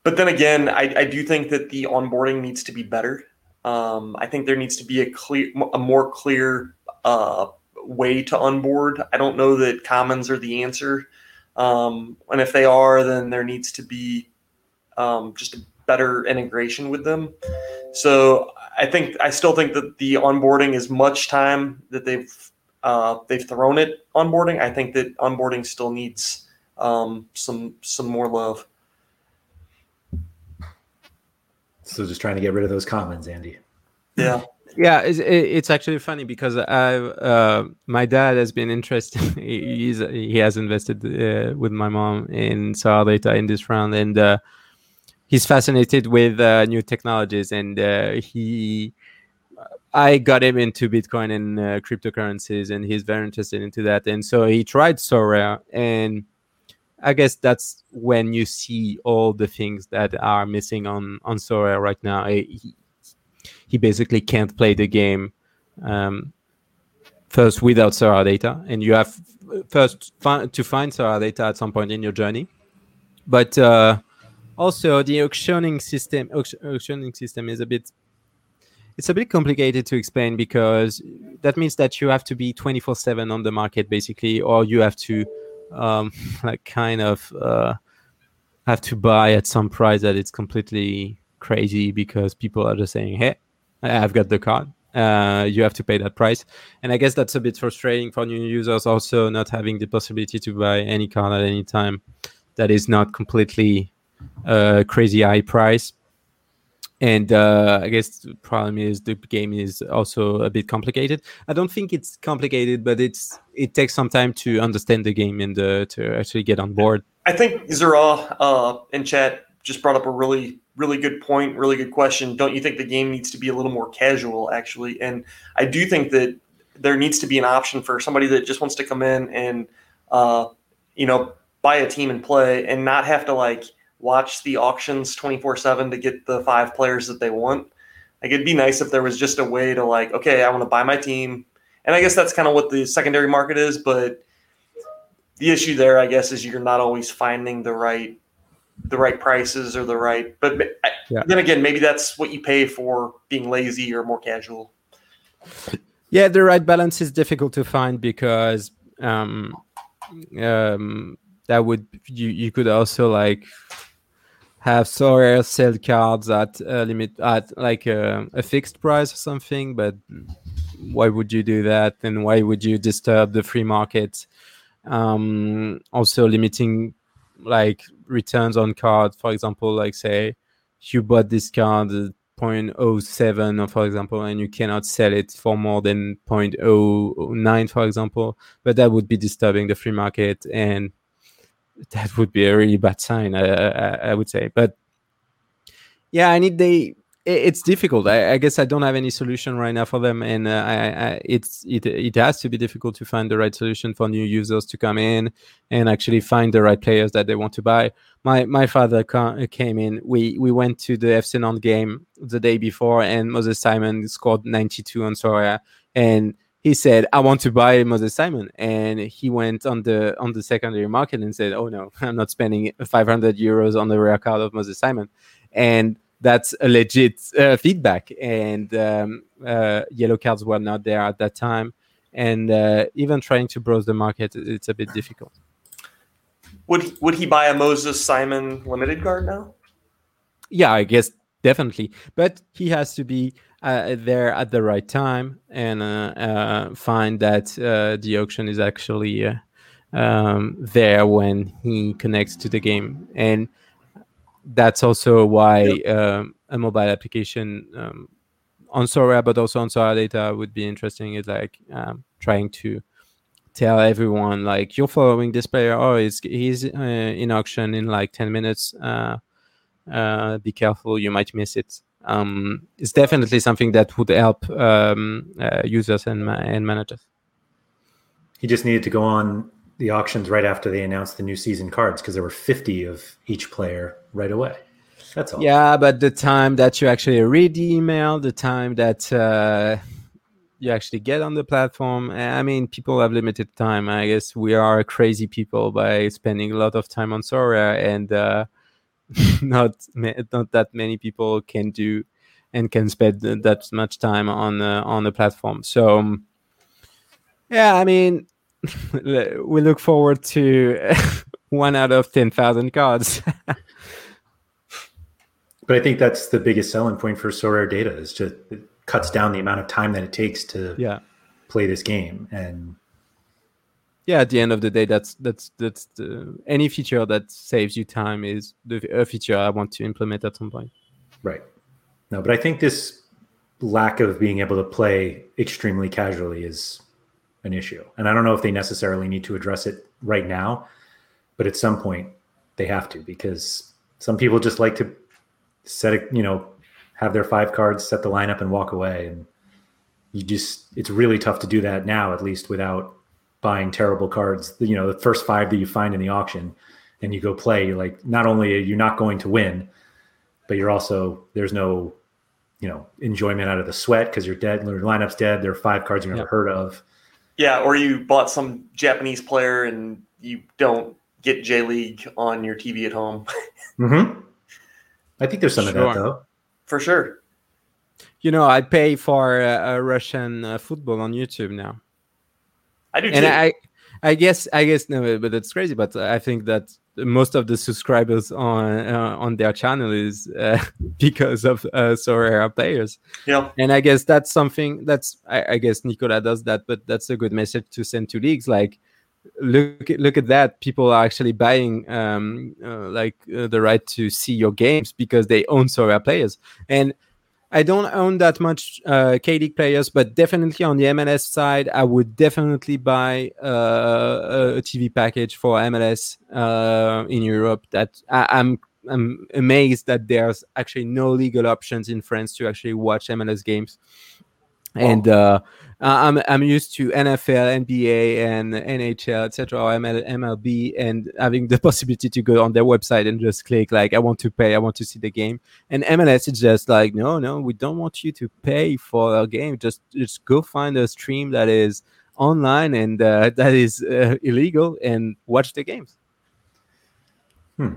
but then again, I, I do think that the onboarding needs to be better. Um, I think there needs to be a clear, a more clear uh, way to onboard. I don't know that commons are the answer, um, and if they are, then there needs to be um, just a better integration with them. So I think I still think that the onboarding is much time that they've uh, they've thrown at onboarding. I think that onboarding still needs um, some some more love. So just trying to get rid of those commons, Andy. Yeah. Yeah, it's, it's actually funny because I, uh, my dad has been interested. He's he has invested uh, with my mom in Sorare Data in this round, and uh, he's fascinated with uh, new technologies. And uh, he, I got him into Bitcoin and uh, cryptocurrencies, and he's very interested into that. And so he tried Sorare, and I guess that's when you see all the things that are missing on on Sorare right now. He, he basically can't play the game um, first without Sorare data, and you have first fi- to find Sorare data at some point in your journey. But uh, also the auctioning system auctioning system is a bit it's a bit complicated to explain because that means that you have to be 24 7 on the market basically or you have to um, like kind of uh, have to buy at some price that it's completely crazy because people are just saying, "Hey, I've got the card. Uh, you have to pay that price." And I guess that's a bit frustrating for new users, also not having the possibility to buy any card at any time that is not completely uh, crazy high price. And uh, I guess the problem is the game is also a bit complicated. I don't think it's complicated, but it's it takes some time to understand the game and uh, to actually get on board. I think Zara uh, in chat just brought up a really really good point, really good question. Don't you think the game needs to be a little more casual, actually? And I do think that there needs to be an option for somebody that just wants to come in and, uh, you know, buy a team and play and not have to like watch the auctions 24 7 to get the five players that they want. Like it'd be nice if there was just a way to like, okay, I want to buy my team. And I guess that's kind of what the secondary market is, but the issue there, I guess, is you're not always finding the right the right prices or the right but yeah. then again maybe that's what you pay for being lazy or more casual yeah the right balance is difficult to find because um um that would you you could also like have Sorare sell cards at a limit at like a, a, fixed price or something, but why would you do that? And why would you disturb the free market? Um, also limiting like returns on card, for example, like say you bought this card at 0.07 for example and you cannot sell it for more than 0.09 for example but that would be disturbing the free market and that would be a really bad sign, I, I, I would say. But yeah, I need they it's difficult. I, I, guess I don't have any solution right now for them, and uh, I, I, it's it it has to be difficult to find the right solution for new users to come in and actually find the right players that they want to buy. My my father came in. We we went to the FC Nantes game the day before, and Moses Simon scored 92 on Sorare, and he said, "I want to buy Moses Simon," and he went on the on the secondary market and said, "Oh no, I'm not spending 500 euros on the rare card of Moses Simon," and that's a legit uh, feedback. And um, uh, yellow cards were not there at that time, and uh, even trying to browse the market, it's a bit difficult. Would would he buy a Moses Simon limited card now? Yeah, I guess definitely, but he has to be uh, there at the right time and uh, uh, find that uh, the auction is actually uh, um, there when he connects to the game and that's also why yep. um, a mobile application um, on Sorare, but also on Sorare data would be interesting. Is like um, trying to tell everyone like you're following this player. Oh, he's he's uh, in auction in like ten minutes. Uh, uh, be careful, you might miss it. Um, it's definitely something that would help um, uh, users and and managers. He just needed to go on the auctions right after they announced the new season cards because there were 50 of each player right away. That's all. Yeah, but the time that you actually read the email, the time that uh, you actually get on the platform, I mean, people have limited time. I guess we are crazy people by spending a lot of time on Sorare, and uh, not not that many people can do and can spend that much time on uh, on the platform. So, um, yeah, I mean, we look forward to one out of 10,000 cards. but I think that's the biggest selling point for Sorare data is just it cuts down the amount of time that it takes to yeah. play this game. And yeah, at the end of the day, that's that's that's the, any feature that saves you time is the a feature I want to implement at some point. Right. No, but I think this lack of being able to play extremely casually is an issue. And I don't know if they necessarily need to address it right now, but at some point they have to because some people just like to set it, you know, have their five cards, set the lineup and walk away. And you just, it's really tough to do that now, at least without buying terrible cards. You know, the first five that you find in the auction and you go play, you're like, not only are you not going to win, but you're also, there's no, you know, enjoyment out of the sweat because you're dead. Your lineup's dead. There are five cards you've never heard of yeah, or you bought some Japanese player and you don't get J League on your TV at home. mm-hmm. I think there's some sure. of that though. For sure. You know, I pay for uh, Russian uh, football on YouTube now. I do, and too. I, I guess, I guess no, but it's crazy. But I think that most of the subscribers on uh, on their channel is uh, because of uh, Sorare players. Yeah, and I guess that's something that's I, I, guess Nicola does that, but that's a good message to send to leagues. Like, look at, look at that. People are actually buying um, uh, like uh, the right to see your games because they own Sorare players, and I don't own that much uh, K League players, but definitely on the MLS side, I would definitely buy uh, a TV package for MLS uh, in Europe. That I, I'm I'm amazed that there's actually no legal options in France to actually watch MLS games. And uh, I'm I'm used to NFL, NBA, and NHL, etc., or ML, MLB, and having the possibility to go on their website and just click like I want to pay, I want to see the game. And MLS is just like no, no, we don't want you to pay for a game. Just just go find a stream that is online and uh, that is uh, illegal and watch the games. Hmm.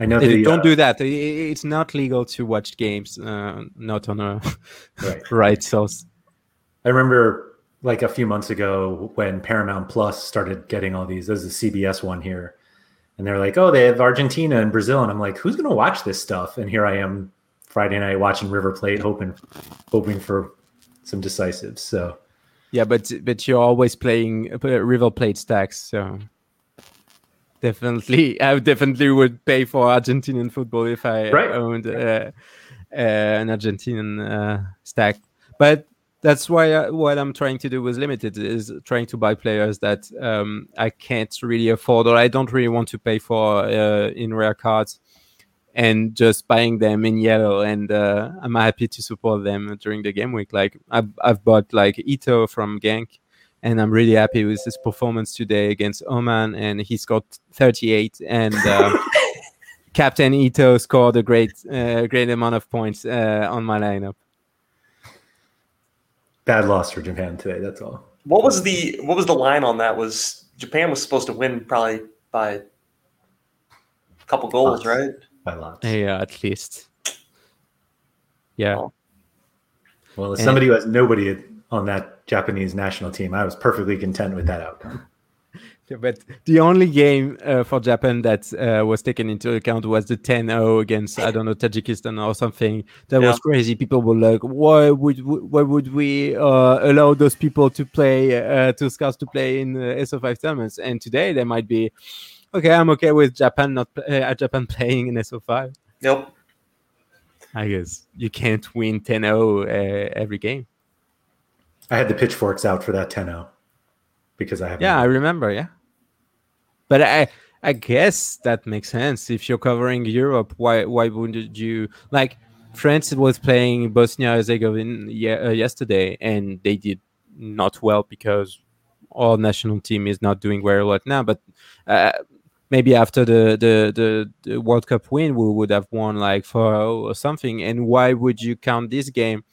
I know. The, don't uh, do that. It's not legal to watch games uh, not on a right, right source. I remember like a few months ago when Paramount Plus started getting all these. There's the CBS one here, and they're like, "Oh, they have Argentina and Brazil," and I'm like, "Who's going to watch this stuff?" And here I am Friday night watching River Plate, hoping hoping for some decisives. So, yeah, but but you're always playing uh, River Plate stacks, so definitely i definitely would pay for argentinian football if i right. owned uh, uh, an argentinian uh, stack but that's why I, what i'm trying to do with limited is trying to buy players that um, i can't really afford or i don't really want to pay for uh, in rare cards and just buying them in yellow. And uh, I'm happy to support them during the game week. Like I've I've bought like Ito from Genk, and I'm really happy with his performance today against Oman, and he scored 38 and. Uh, Captain Ito scored a great, uh, great amount of points uh, on my lineup. Bad loss for Japan today. That's all. What was the what was the line on that? Was Japan was supposed to win probably by a couple goals, Lots. right? By lots. Yeah, at least. Yeah. Oh. Well, as And- somebody who has nobody on that Japanese national team, I was perfectly content with that outcome. Yeah, But the only game uh, for Japan that uh, was taken into account was the 10-0 against I don't know Tajikistan or something. That Yeah. was crazy. People were like, "Why would we, why would we uh, allow those people to play uh, to scouts to play in uh, SO5 tournaments?" And today they might be, okay, I'm okay with Japan not uh, Japan playing in SO5. Yep. I guess you can't win 10-0 uh, every game. I had the pitchforks out for that 10-0 because I have Yeah, I remember. Yeah, but I I guess that makes sense. If you're covering Europe, why why wouldn't you like? France was playing Bosnia Herzegovina uh, yesterday, and they did not well because our national team is not doing very well right now. But uh, maybe after the, the the the World Cup win, we would have won like four or something. And why would you count this game?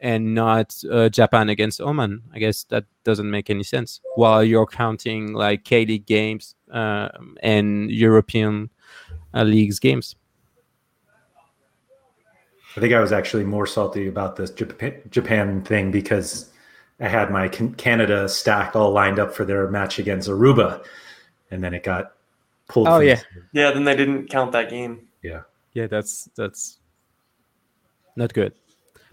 And not uh, Japan against Oman. I guess that doesn't make any sense. While you're counting like K League games uh, and European uh, leagues games. I think I was actually more salty about this Japan, Japan thing because I had my Canada stack all lined up for their match against Aruba, and then it got pulled. Oh, from yeah. the- Yeah, then they didn't count that game. yeah. Yeah, that's that's not good.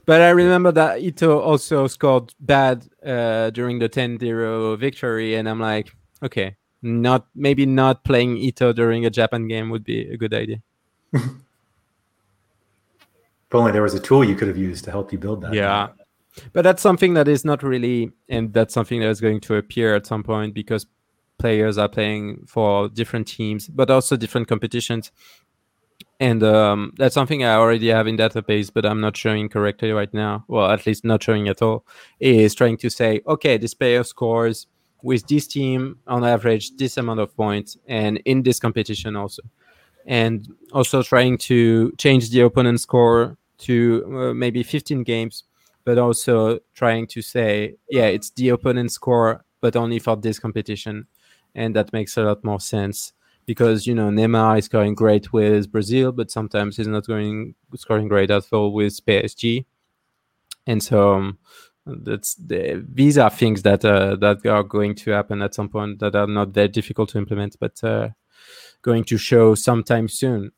But I remember that Ito also scored bad uh, during the 10-0 victory, and I'm like, okay, not maybe not playing Ito during a Japan game would be a good idea. If only there was a tool you could have used to help you build that. Yeah. But that's something that is not really, and that's something that is going to appear at some point because players are playing for different teams, but also different competitions. And um, that's something I already have in database, but I'm not showing correctly right now. Well, at least not showing at all. Is trying to say, okay, this player scores with this team on average this amount of points, and in this competition also, and also trying to change the opponent score to uh, maybe 15 games, but also trying to say, yeah, it's the opponent score, but only for this competition, and that makes a lot more sense because you know Neymar is scoring great with Brazil, but sometimes he's not going scoring great at all with PSG, and so um, that's the, these are things that uh, that are going to happen at some point that are not that difficult to implement, but uh, going to show sometime soon.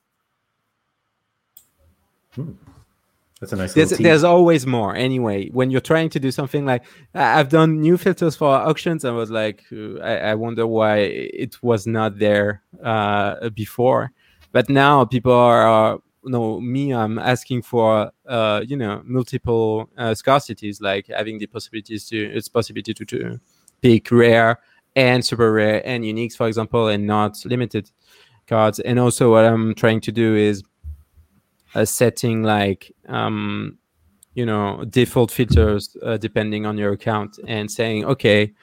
That's a nice There's, there's always more. Anyway when you're trying to do something like i've done new filters for auctions. I was like uh, i, I wonder why it was not there uh, before. But now people are uh, no me i'm asking for uh, you know multiple uh, scarcities like having the possibilities to it's possibility to, to pick rare and super rare and uniques for example and not limited cards. And also what i'm trying to do is a setting like um, you know default filters uh, depending on your account and saying okay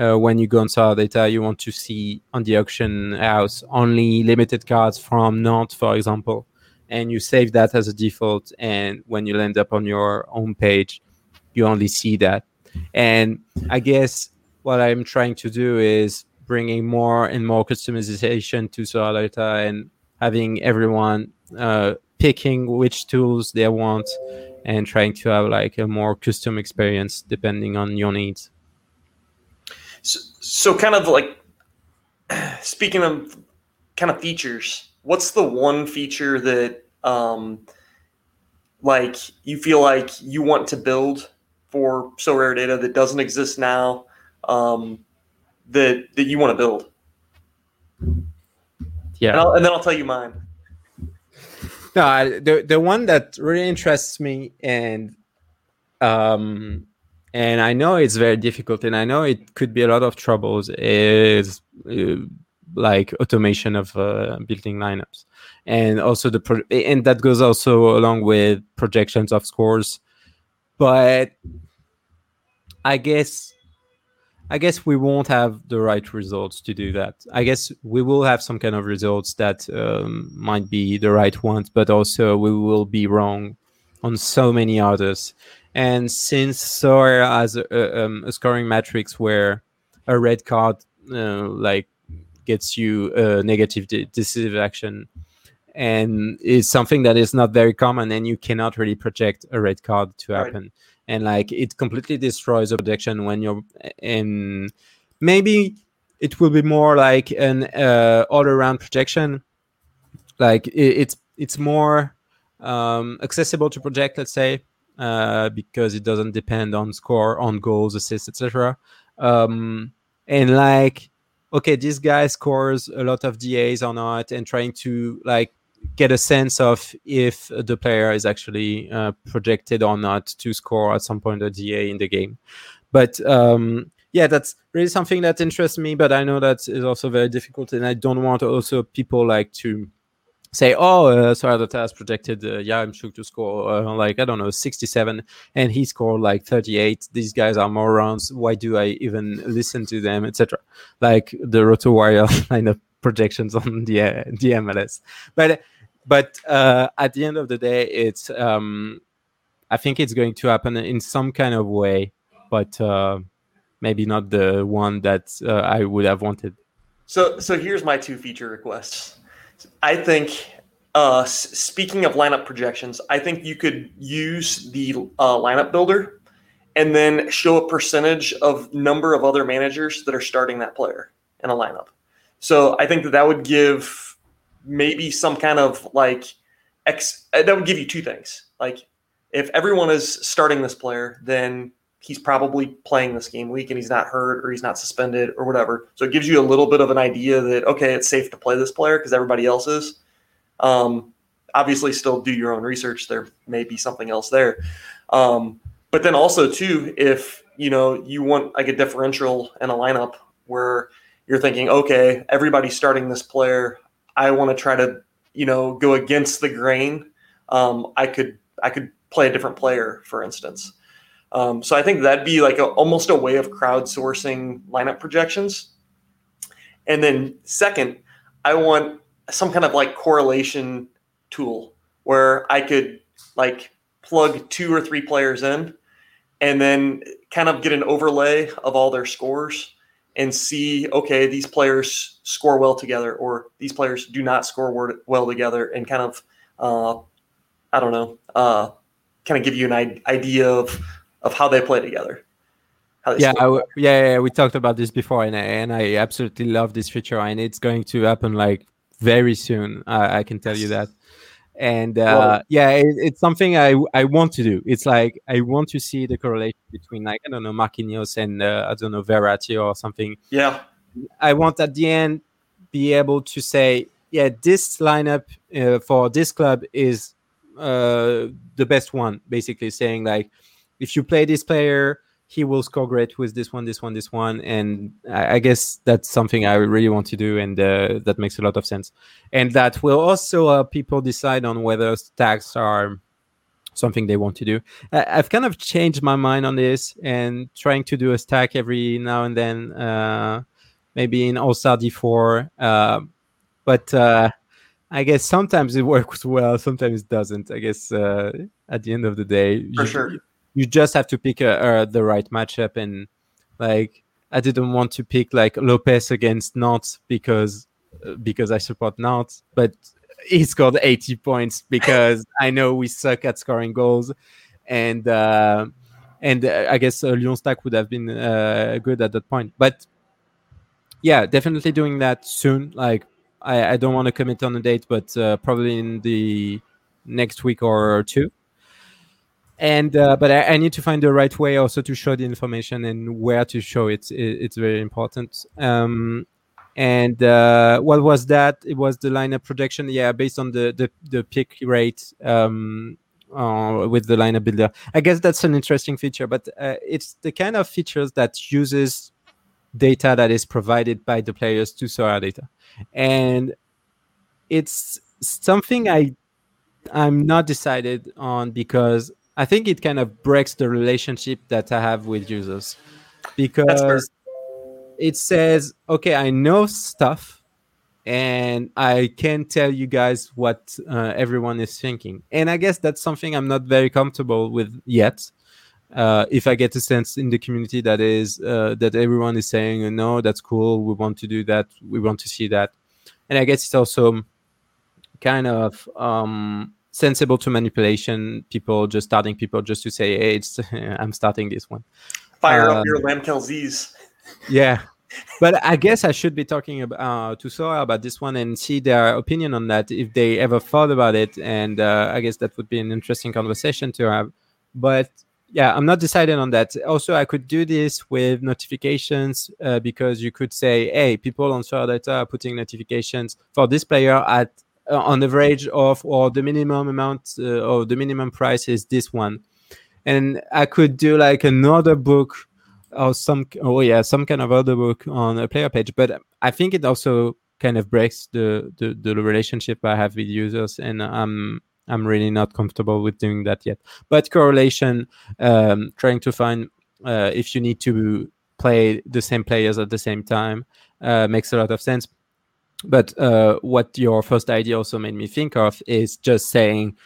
uh, when you go on Sorare Data you want to see on the auction house only limited cards from Nantes for example and you save that as a default and when you land up on your home page you only see that. And I guess what I'm trying to do is bringing more and more customization to Star and having everyone uh, picking which tools they want and trying to have like a more custom experience depending on your needs. So, so kind of like speaking of kind of features, what's the one feature that um like you feel like you want to build for Sorare Data that doesn't exist now um that that you want to build and, Yeah. I'll, and then i'll tell you mine No, I, the the one that really interests me and um and I know it's very difficult and I know it could be a lot of troubles is uh, like automation of uh, building lineups. And also the pro- and that goes also along with projections of scores. But i guess i guess we won't have the right results to do that. I guess we will have some kind of results that um, might be the right ones but also we will be wrong on so many others. And since Sorare has a, a, um, a scoring matrix where a red card uh, like gets you a negative de- decisive action and it's something that is not very common and you cannot really project a red card to happen. right. And like it completely destroys a projection when you're in maybe it will be more like an uh, all around projection. Like it, it's it's more um, accessible to project let's say uh, because it doesn't depend on score on goals assists etc um, and like okay this guy scores a lot of das or not and trying to like get a sense of if the player is actually uh, projected or not to score at some point a da in the game but um, yeah that's really something that interests me but i know that is also very difficult and i don't want also people like to say, oh, uh, Sorare has projected uh, Yaremchuk to score uh, like, I don't know, 67, and he scored like 38. These guys are morons. Why do I even listen to them, etc.? Like the RotoWire line of projections on the, the MLS. But, but uh, at the end of the day, it's, um, I think it's going to happen in some kind of way, but uh, maybe not the one that uh, I would have wanted. So, so here's my two feature requests. I think, uh, speaking of lineup projections, I think you could use the uh, lineup builder and then show a percentage of number of other managers that are starting that player in a lineup. So I think that that would give maybe some kind of like X, uh, that would give you two things. Like if everyone is starting this player, then he's probably playing this game week and he's not hurt or he's not suspended or whatever. So it gives you a little bit of an idea that okay, it's safe to play this player because everybody else is. Um, obviously, still do your own research. There may be something else there, um, but then also too, if you know you want like a differential and a lineup where you're thinking, okay, everybody's starting this player. I want to try to you know go against the grain. Um, I could I could play a different player, for instance. Um, so I think that'd be like a, almost a way of crowdsourcing lineup projections. And then second, I want some kind of like correlation tool where I could like plug two or three players in and then kind of get an overlay of all their scores and see okay these players score well together or these players do not score well together and kind of uh, i don't know uh, kind of give you an idea of of how they play together. Yeah, yeah, yeah, we talked about this before, and I, and I absolutely love this feature, and it's going to happen like very soon. I, I can tell you that. And uh, yeah, it, it's something I I want to do. It's like I want to see the correlation between like I don't know Marquinhos and uh, I don't know Verratti or something. Yeah, I want at the end be able to say, yeah, this lineup uh, for this club is uh, the best one. Basically, saying like if you play this player, he will score great with this one, this one, this one. And I, I guess that's something I really want to do, and uh, that makes a lot of sense. And that will also help people decide on whether stacks are something they want to do. I, I've kind of changed my mind on this and trying to do a stack every now and then, uh, maybe in All Star D4. Uh, but uh, I guess sometimes it works well, sometimes it doesn't. I guess uh, at the end of the day, for you, sure you just have to pick a, the right matchup and like I didn't want to pick like Lopez against Nantes because uh, because I support Nantes, but he scored 80 points because I know we suck at scoring goals, and uh, and uh, I guess uh, Lyon stack would have been uh, good at that point. But yeah, definitely doing that soon. Like I, I don't want to commit on a date, but uh, probably in the next week or two and uh, but I, I, need to find the right way also to show the information and where to show it. it it's very important. Um, and uh, what was that? It was the lineup projection. Yeah, based on the the, the pick rate um, uh, with the lineup builder. I guess that's an interesting feature, but uh, it's the kind of features that uses data that is provided by the players to Sorare Data, and it's something I I'm not decided on because I think it kind of breaks the relationship that I have with users because it says, okay, I know stuff and I can tell you guys what uh, everyone is thinking. And I guess that's something I'm not very comfortable with yet. Uh, if I get a sense in the community that is uh, that everyone is saying, no, that's cool, we want to do that, we want to see that, and I guess it's also kind of um, sensible to manipulation people, just starting people just to say, hey, it's I'm starting this one. Fire um, up your Lamkel Z's. Yeah, but I guess I should be talking about, uh, to Sorare about this one and see their opinion on that if they ever thought about it. And uh, I guess that would be an interesting conversation to have. But yeah, I'm not decided on that. Also, I could do this with notifications uh, because you could say, hey, people on Sorare Data are putting notifications for this player at on average of or the minimum amount uh, or the minimum price is this one. And I could do like another book or some oh yeah some kind of other book on a player page but i think it also kind of breaks the the, the relationship i have with users and i'm i'm really not comfortable with doing that yet but correlation um, trying to find uh, if you need to play the same players at the same time uh, makes a lot of sense but uh, what your first idea also made me think of is just saying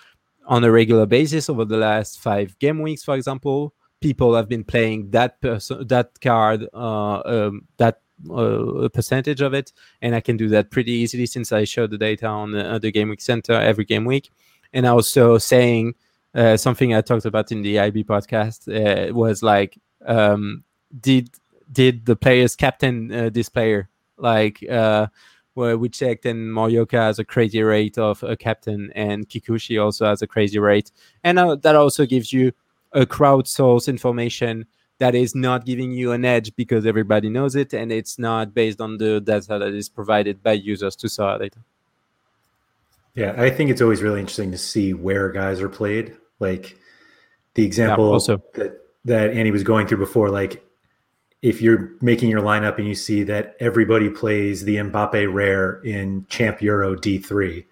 on a regular basis over the last five game weeks for example people have been playing that person that card uh, um, that uh, percentage of it. And i can do that pretty easily since i show the data on the, uh, the game week center every game week. And also saying uh, something i talked about in the ib podcast uh, was like um, did did the players captain uh, this player? Like where we checked and Morioka has a crazy rate of a captain and Kikuchi also has a crazy rate. And uh, that also gives you a crowdsource information that is not giving you an edge because everybody knows it and it's not based on the data that is provided by users to Sorare Data. Yeah, I think it's always really interesting to see where guys are played. Like the example yeah, also. that that Andy was going through before, like if you're making your lineup and you see that everybody plays the Mbappe rare in Champ Euro D3,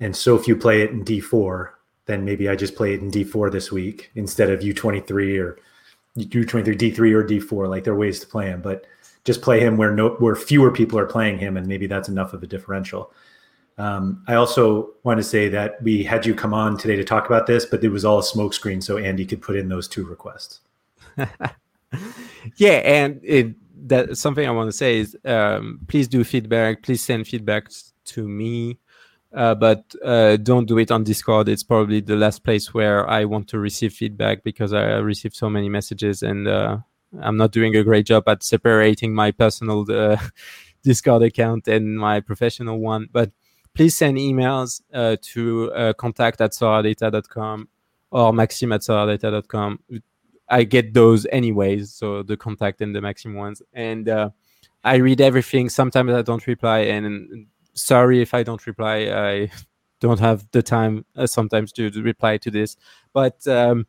and so few play it in D4, then maybe I just play it in D4 this week instead of U23 or U23 D3 or D4. Like there are ways to play him, but just play him where no where fewer people are playing him, and maybe that's enough of a differential. Um, I also want to say that we had you come on today to talk about this, but it was all a smokescreen, so Andy could put in those two requests. yeah, and it, that something I want to say is um, please do feedback. Please send feedback to me uh, but uh, don't do it on Discord. It's probably the last place where I want to receive feedback because I receive so many messages and uh, I'm not doing a great job at separating my personal uh, Discord account and my professional one. But please send emails uh, to uh, contact at soraredata.com or maxim at soraredata.com. I get those anyways, so the contact and the maxim ones. And I read everything. Sometimes I don't reply, and sorry if I don't reply. I don't have the time uh, sometimes to, to, reply to this, but um,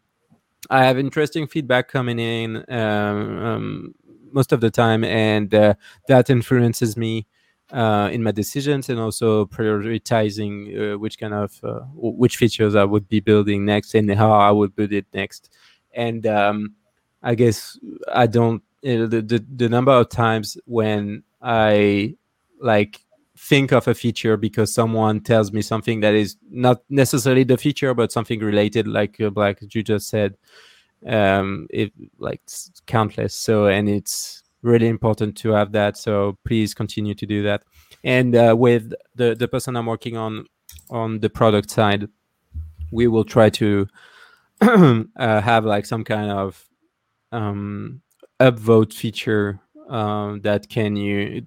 I have interesting feedback coming in um, um, most of the time, and uh, that influences me uh, in my decisions and also prioritizing uh, which kind of uh, which features I would be building next and how I would build it next. And um, I guess I don't the, the the number of times when I like think of a feature because someone tells me something that is not necessarily the feature but something related like uh, like you just said um it like countless. So and it's really important to have that. So please continue to do that. And uh, with the the person i'm working on on the product side we will try to uh, have like some kind of um upvote feature um, that can you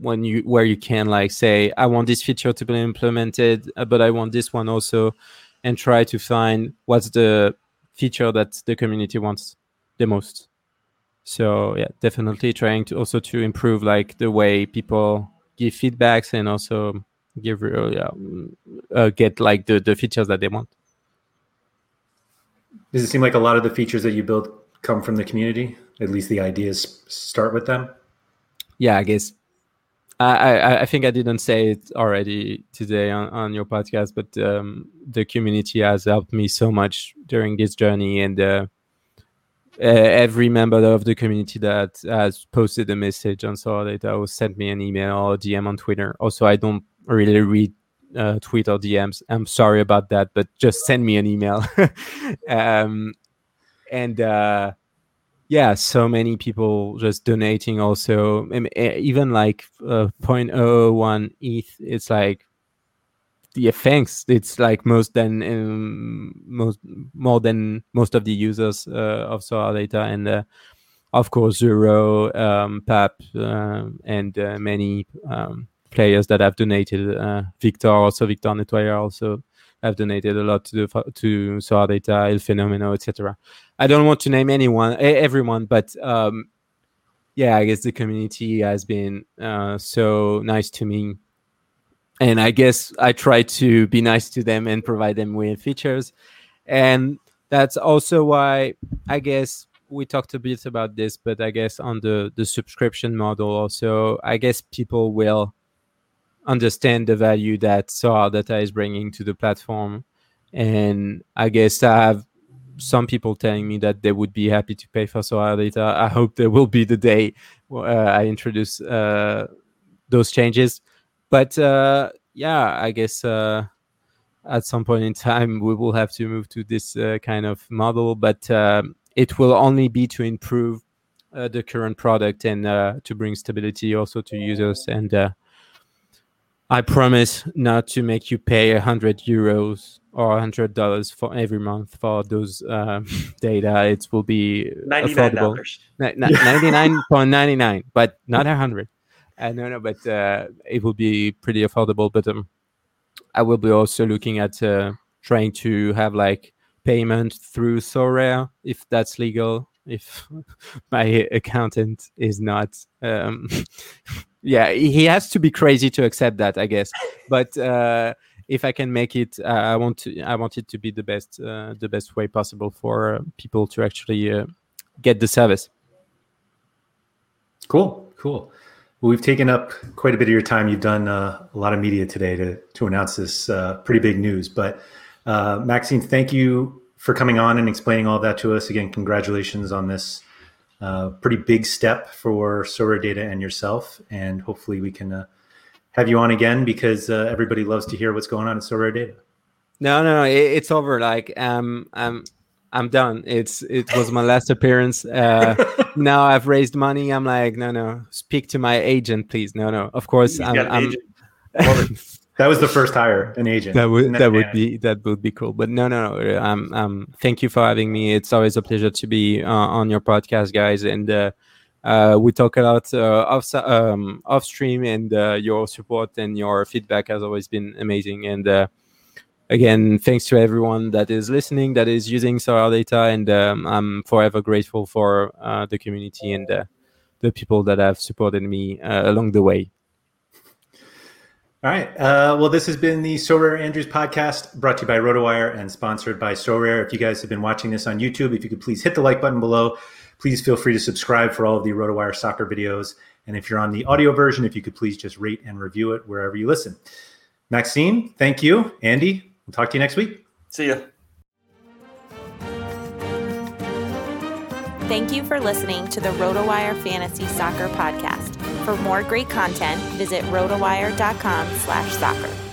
when you where you can like say I want this feature to be implemented, uh, but I want this one also, and try to find what's the feature that the community wants the most. So yeah, definitely trying to also to improve like the way people give feedbacks and also give uh, yeah, uh, get like the the features that they want. Does it seem like a lot of the features that you build come from the community? At least the ideas start with them. yeah, I guess I, I, I think I didn't say it already today on, on your podcast, but um, the community has helped me so much during this journey, and uh, every member of the community that has posted a message on Data or sent me an email or DM on Twitter. Also, I don't really read uh, tweet or DMs. I'm sorry about that, but just send me an email. um, and uh, yeah, so many people just donating. Also, even like uh, 0.001 ETH. It's like yeah, thanks. It's like most than um, most more than most of the users uh, of Sorare Data, and uh, of course Zero, um, Pap, uh, and uh, many um, players that have donated. Uh, Victor, also Victor Nettoyer, also have donated a lot to the, to Data, El Fenomeno, etc. I don't want to name anyone, everyone, but um, yeah, I guess the community has been uh, so nice to me, and I guess I try to be nice to them and provide them with features, and that's also why I guess we talked a bit about this, but I guess on the the subscription model also, I guess people will understand the value that Sorare Data is bringing to the platform. And I guess I have some people telling me that they would be happy to pay for Sorare Data. I hope there will be the day uh, I introduce uh, those changes. But uh, yeah, I guess uh, at some point in time we will have to move to this uh, kind of model. But um, it will only be to improve uh, the current product and to bring stability also to users and I promise not to make you pay a hundred euros or a hundred dollars for every month for those um, data. It will be ninety-nine dollars, ninety-nine point ninety-nine, but not a hundred. Uh, no, no, but uh, it will be pretty affordable. But um, I will be also looking at uh, trying to have like payment through Sorare if that's legal. If my accountant is not um, yeah he has to be crazy to accept that i guess. But uh, if i can make it uh, i want to i want it to be the best uh, the best way possible for people to actually uh, get the service. Cool cool. Well, we've taken up quite a bit of your time. You've done uh, a lot of media today to to announce this pretty big news. But maxime thank you for coming on and explaining all that to us again congratulations on this uh, pretty big step for Sorare Data and yourself. And hopefully we can uh, have you on again because uh, everybody loves to hear what's going on at Sorare Data. No, no, no, it, it's over. Like, um, I'm, I'm done. It's, it was my last appearance. Uh, now I've raised money. I'm like, no, no, speak to my agent, please. No, no, of course. I'm, I'm that was the first hire, an agent. That would that would be that would be cool. But no, no, no. Um, um, thank you for having me. It's always a pleasure to be uh, on your podcast, guys. And uh, uh, we talk a lot uh, off um, off stream, and uh, your support and your feedback has always been amazing. And uh, again, thanks to everyone that is listening, that is using Sorare Data, and um, I'm forever grateful for uh, the community and uh, the people that have supported me uh, along the way. All right. Uh, well, this has been the Sorare Andrews podcast brought to you by RotoWire and sponsored by Sorare. If you guys have been watching this on YouTube, if you could please hit the like button below. Please feel free to subscribe for all of the RotoWire soccer videos. And if you're on the audio version, if you could please just rate and review it wherever you listen. Maxime, thank you. Andy, we'll talk to you next week. See ya. Thank you for listening to the RotoWire Fantasy Soccer Podcast. For more great content, visit rotowire.com slash soccer.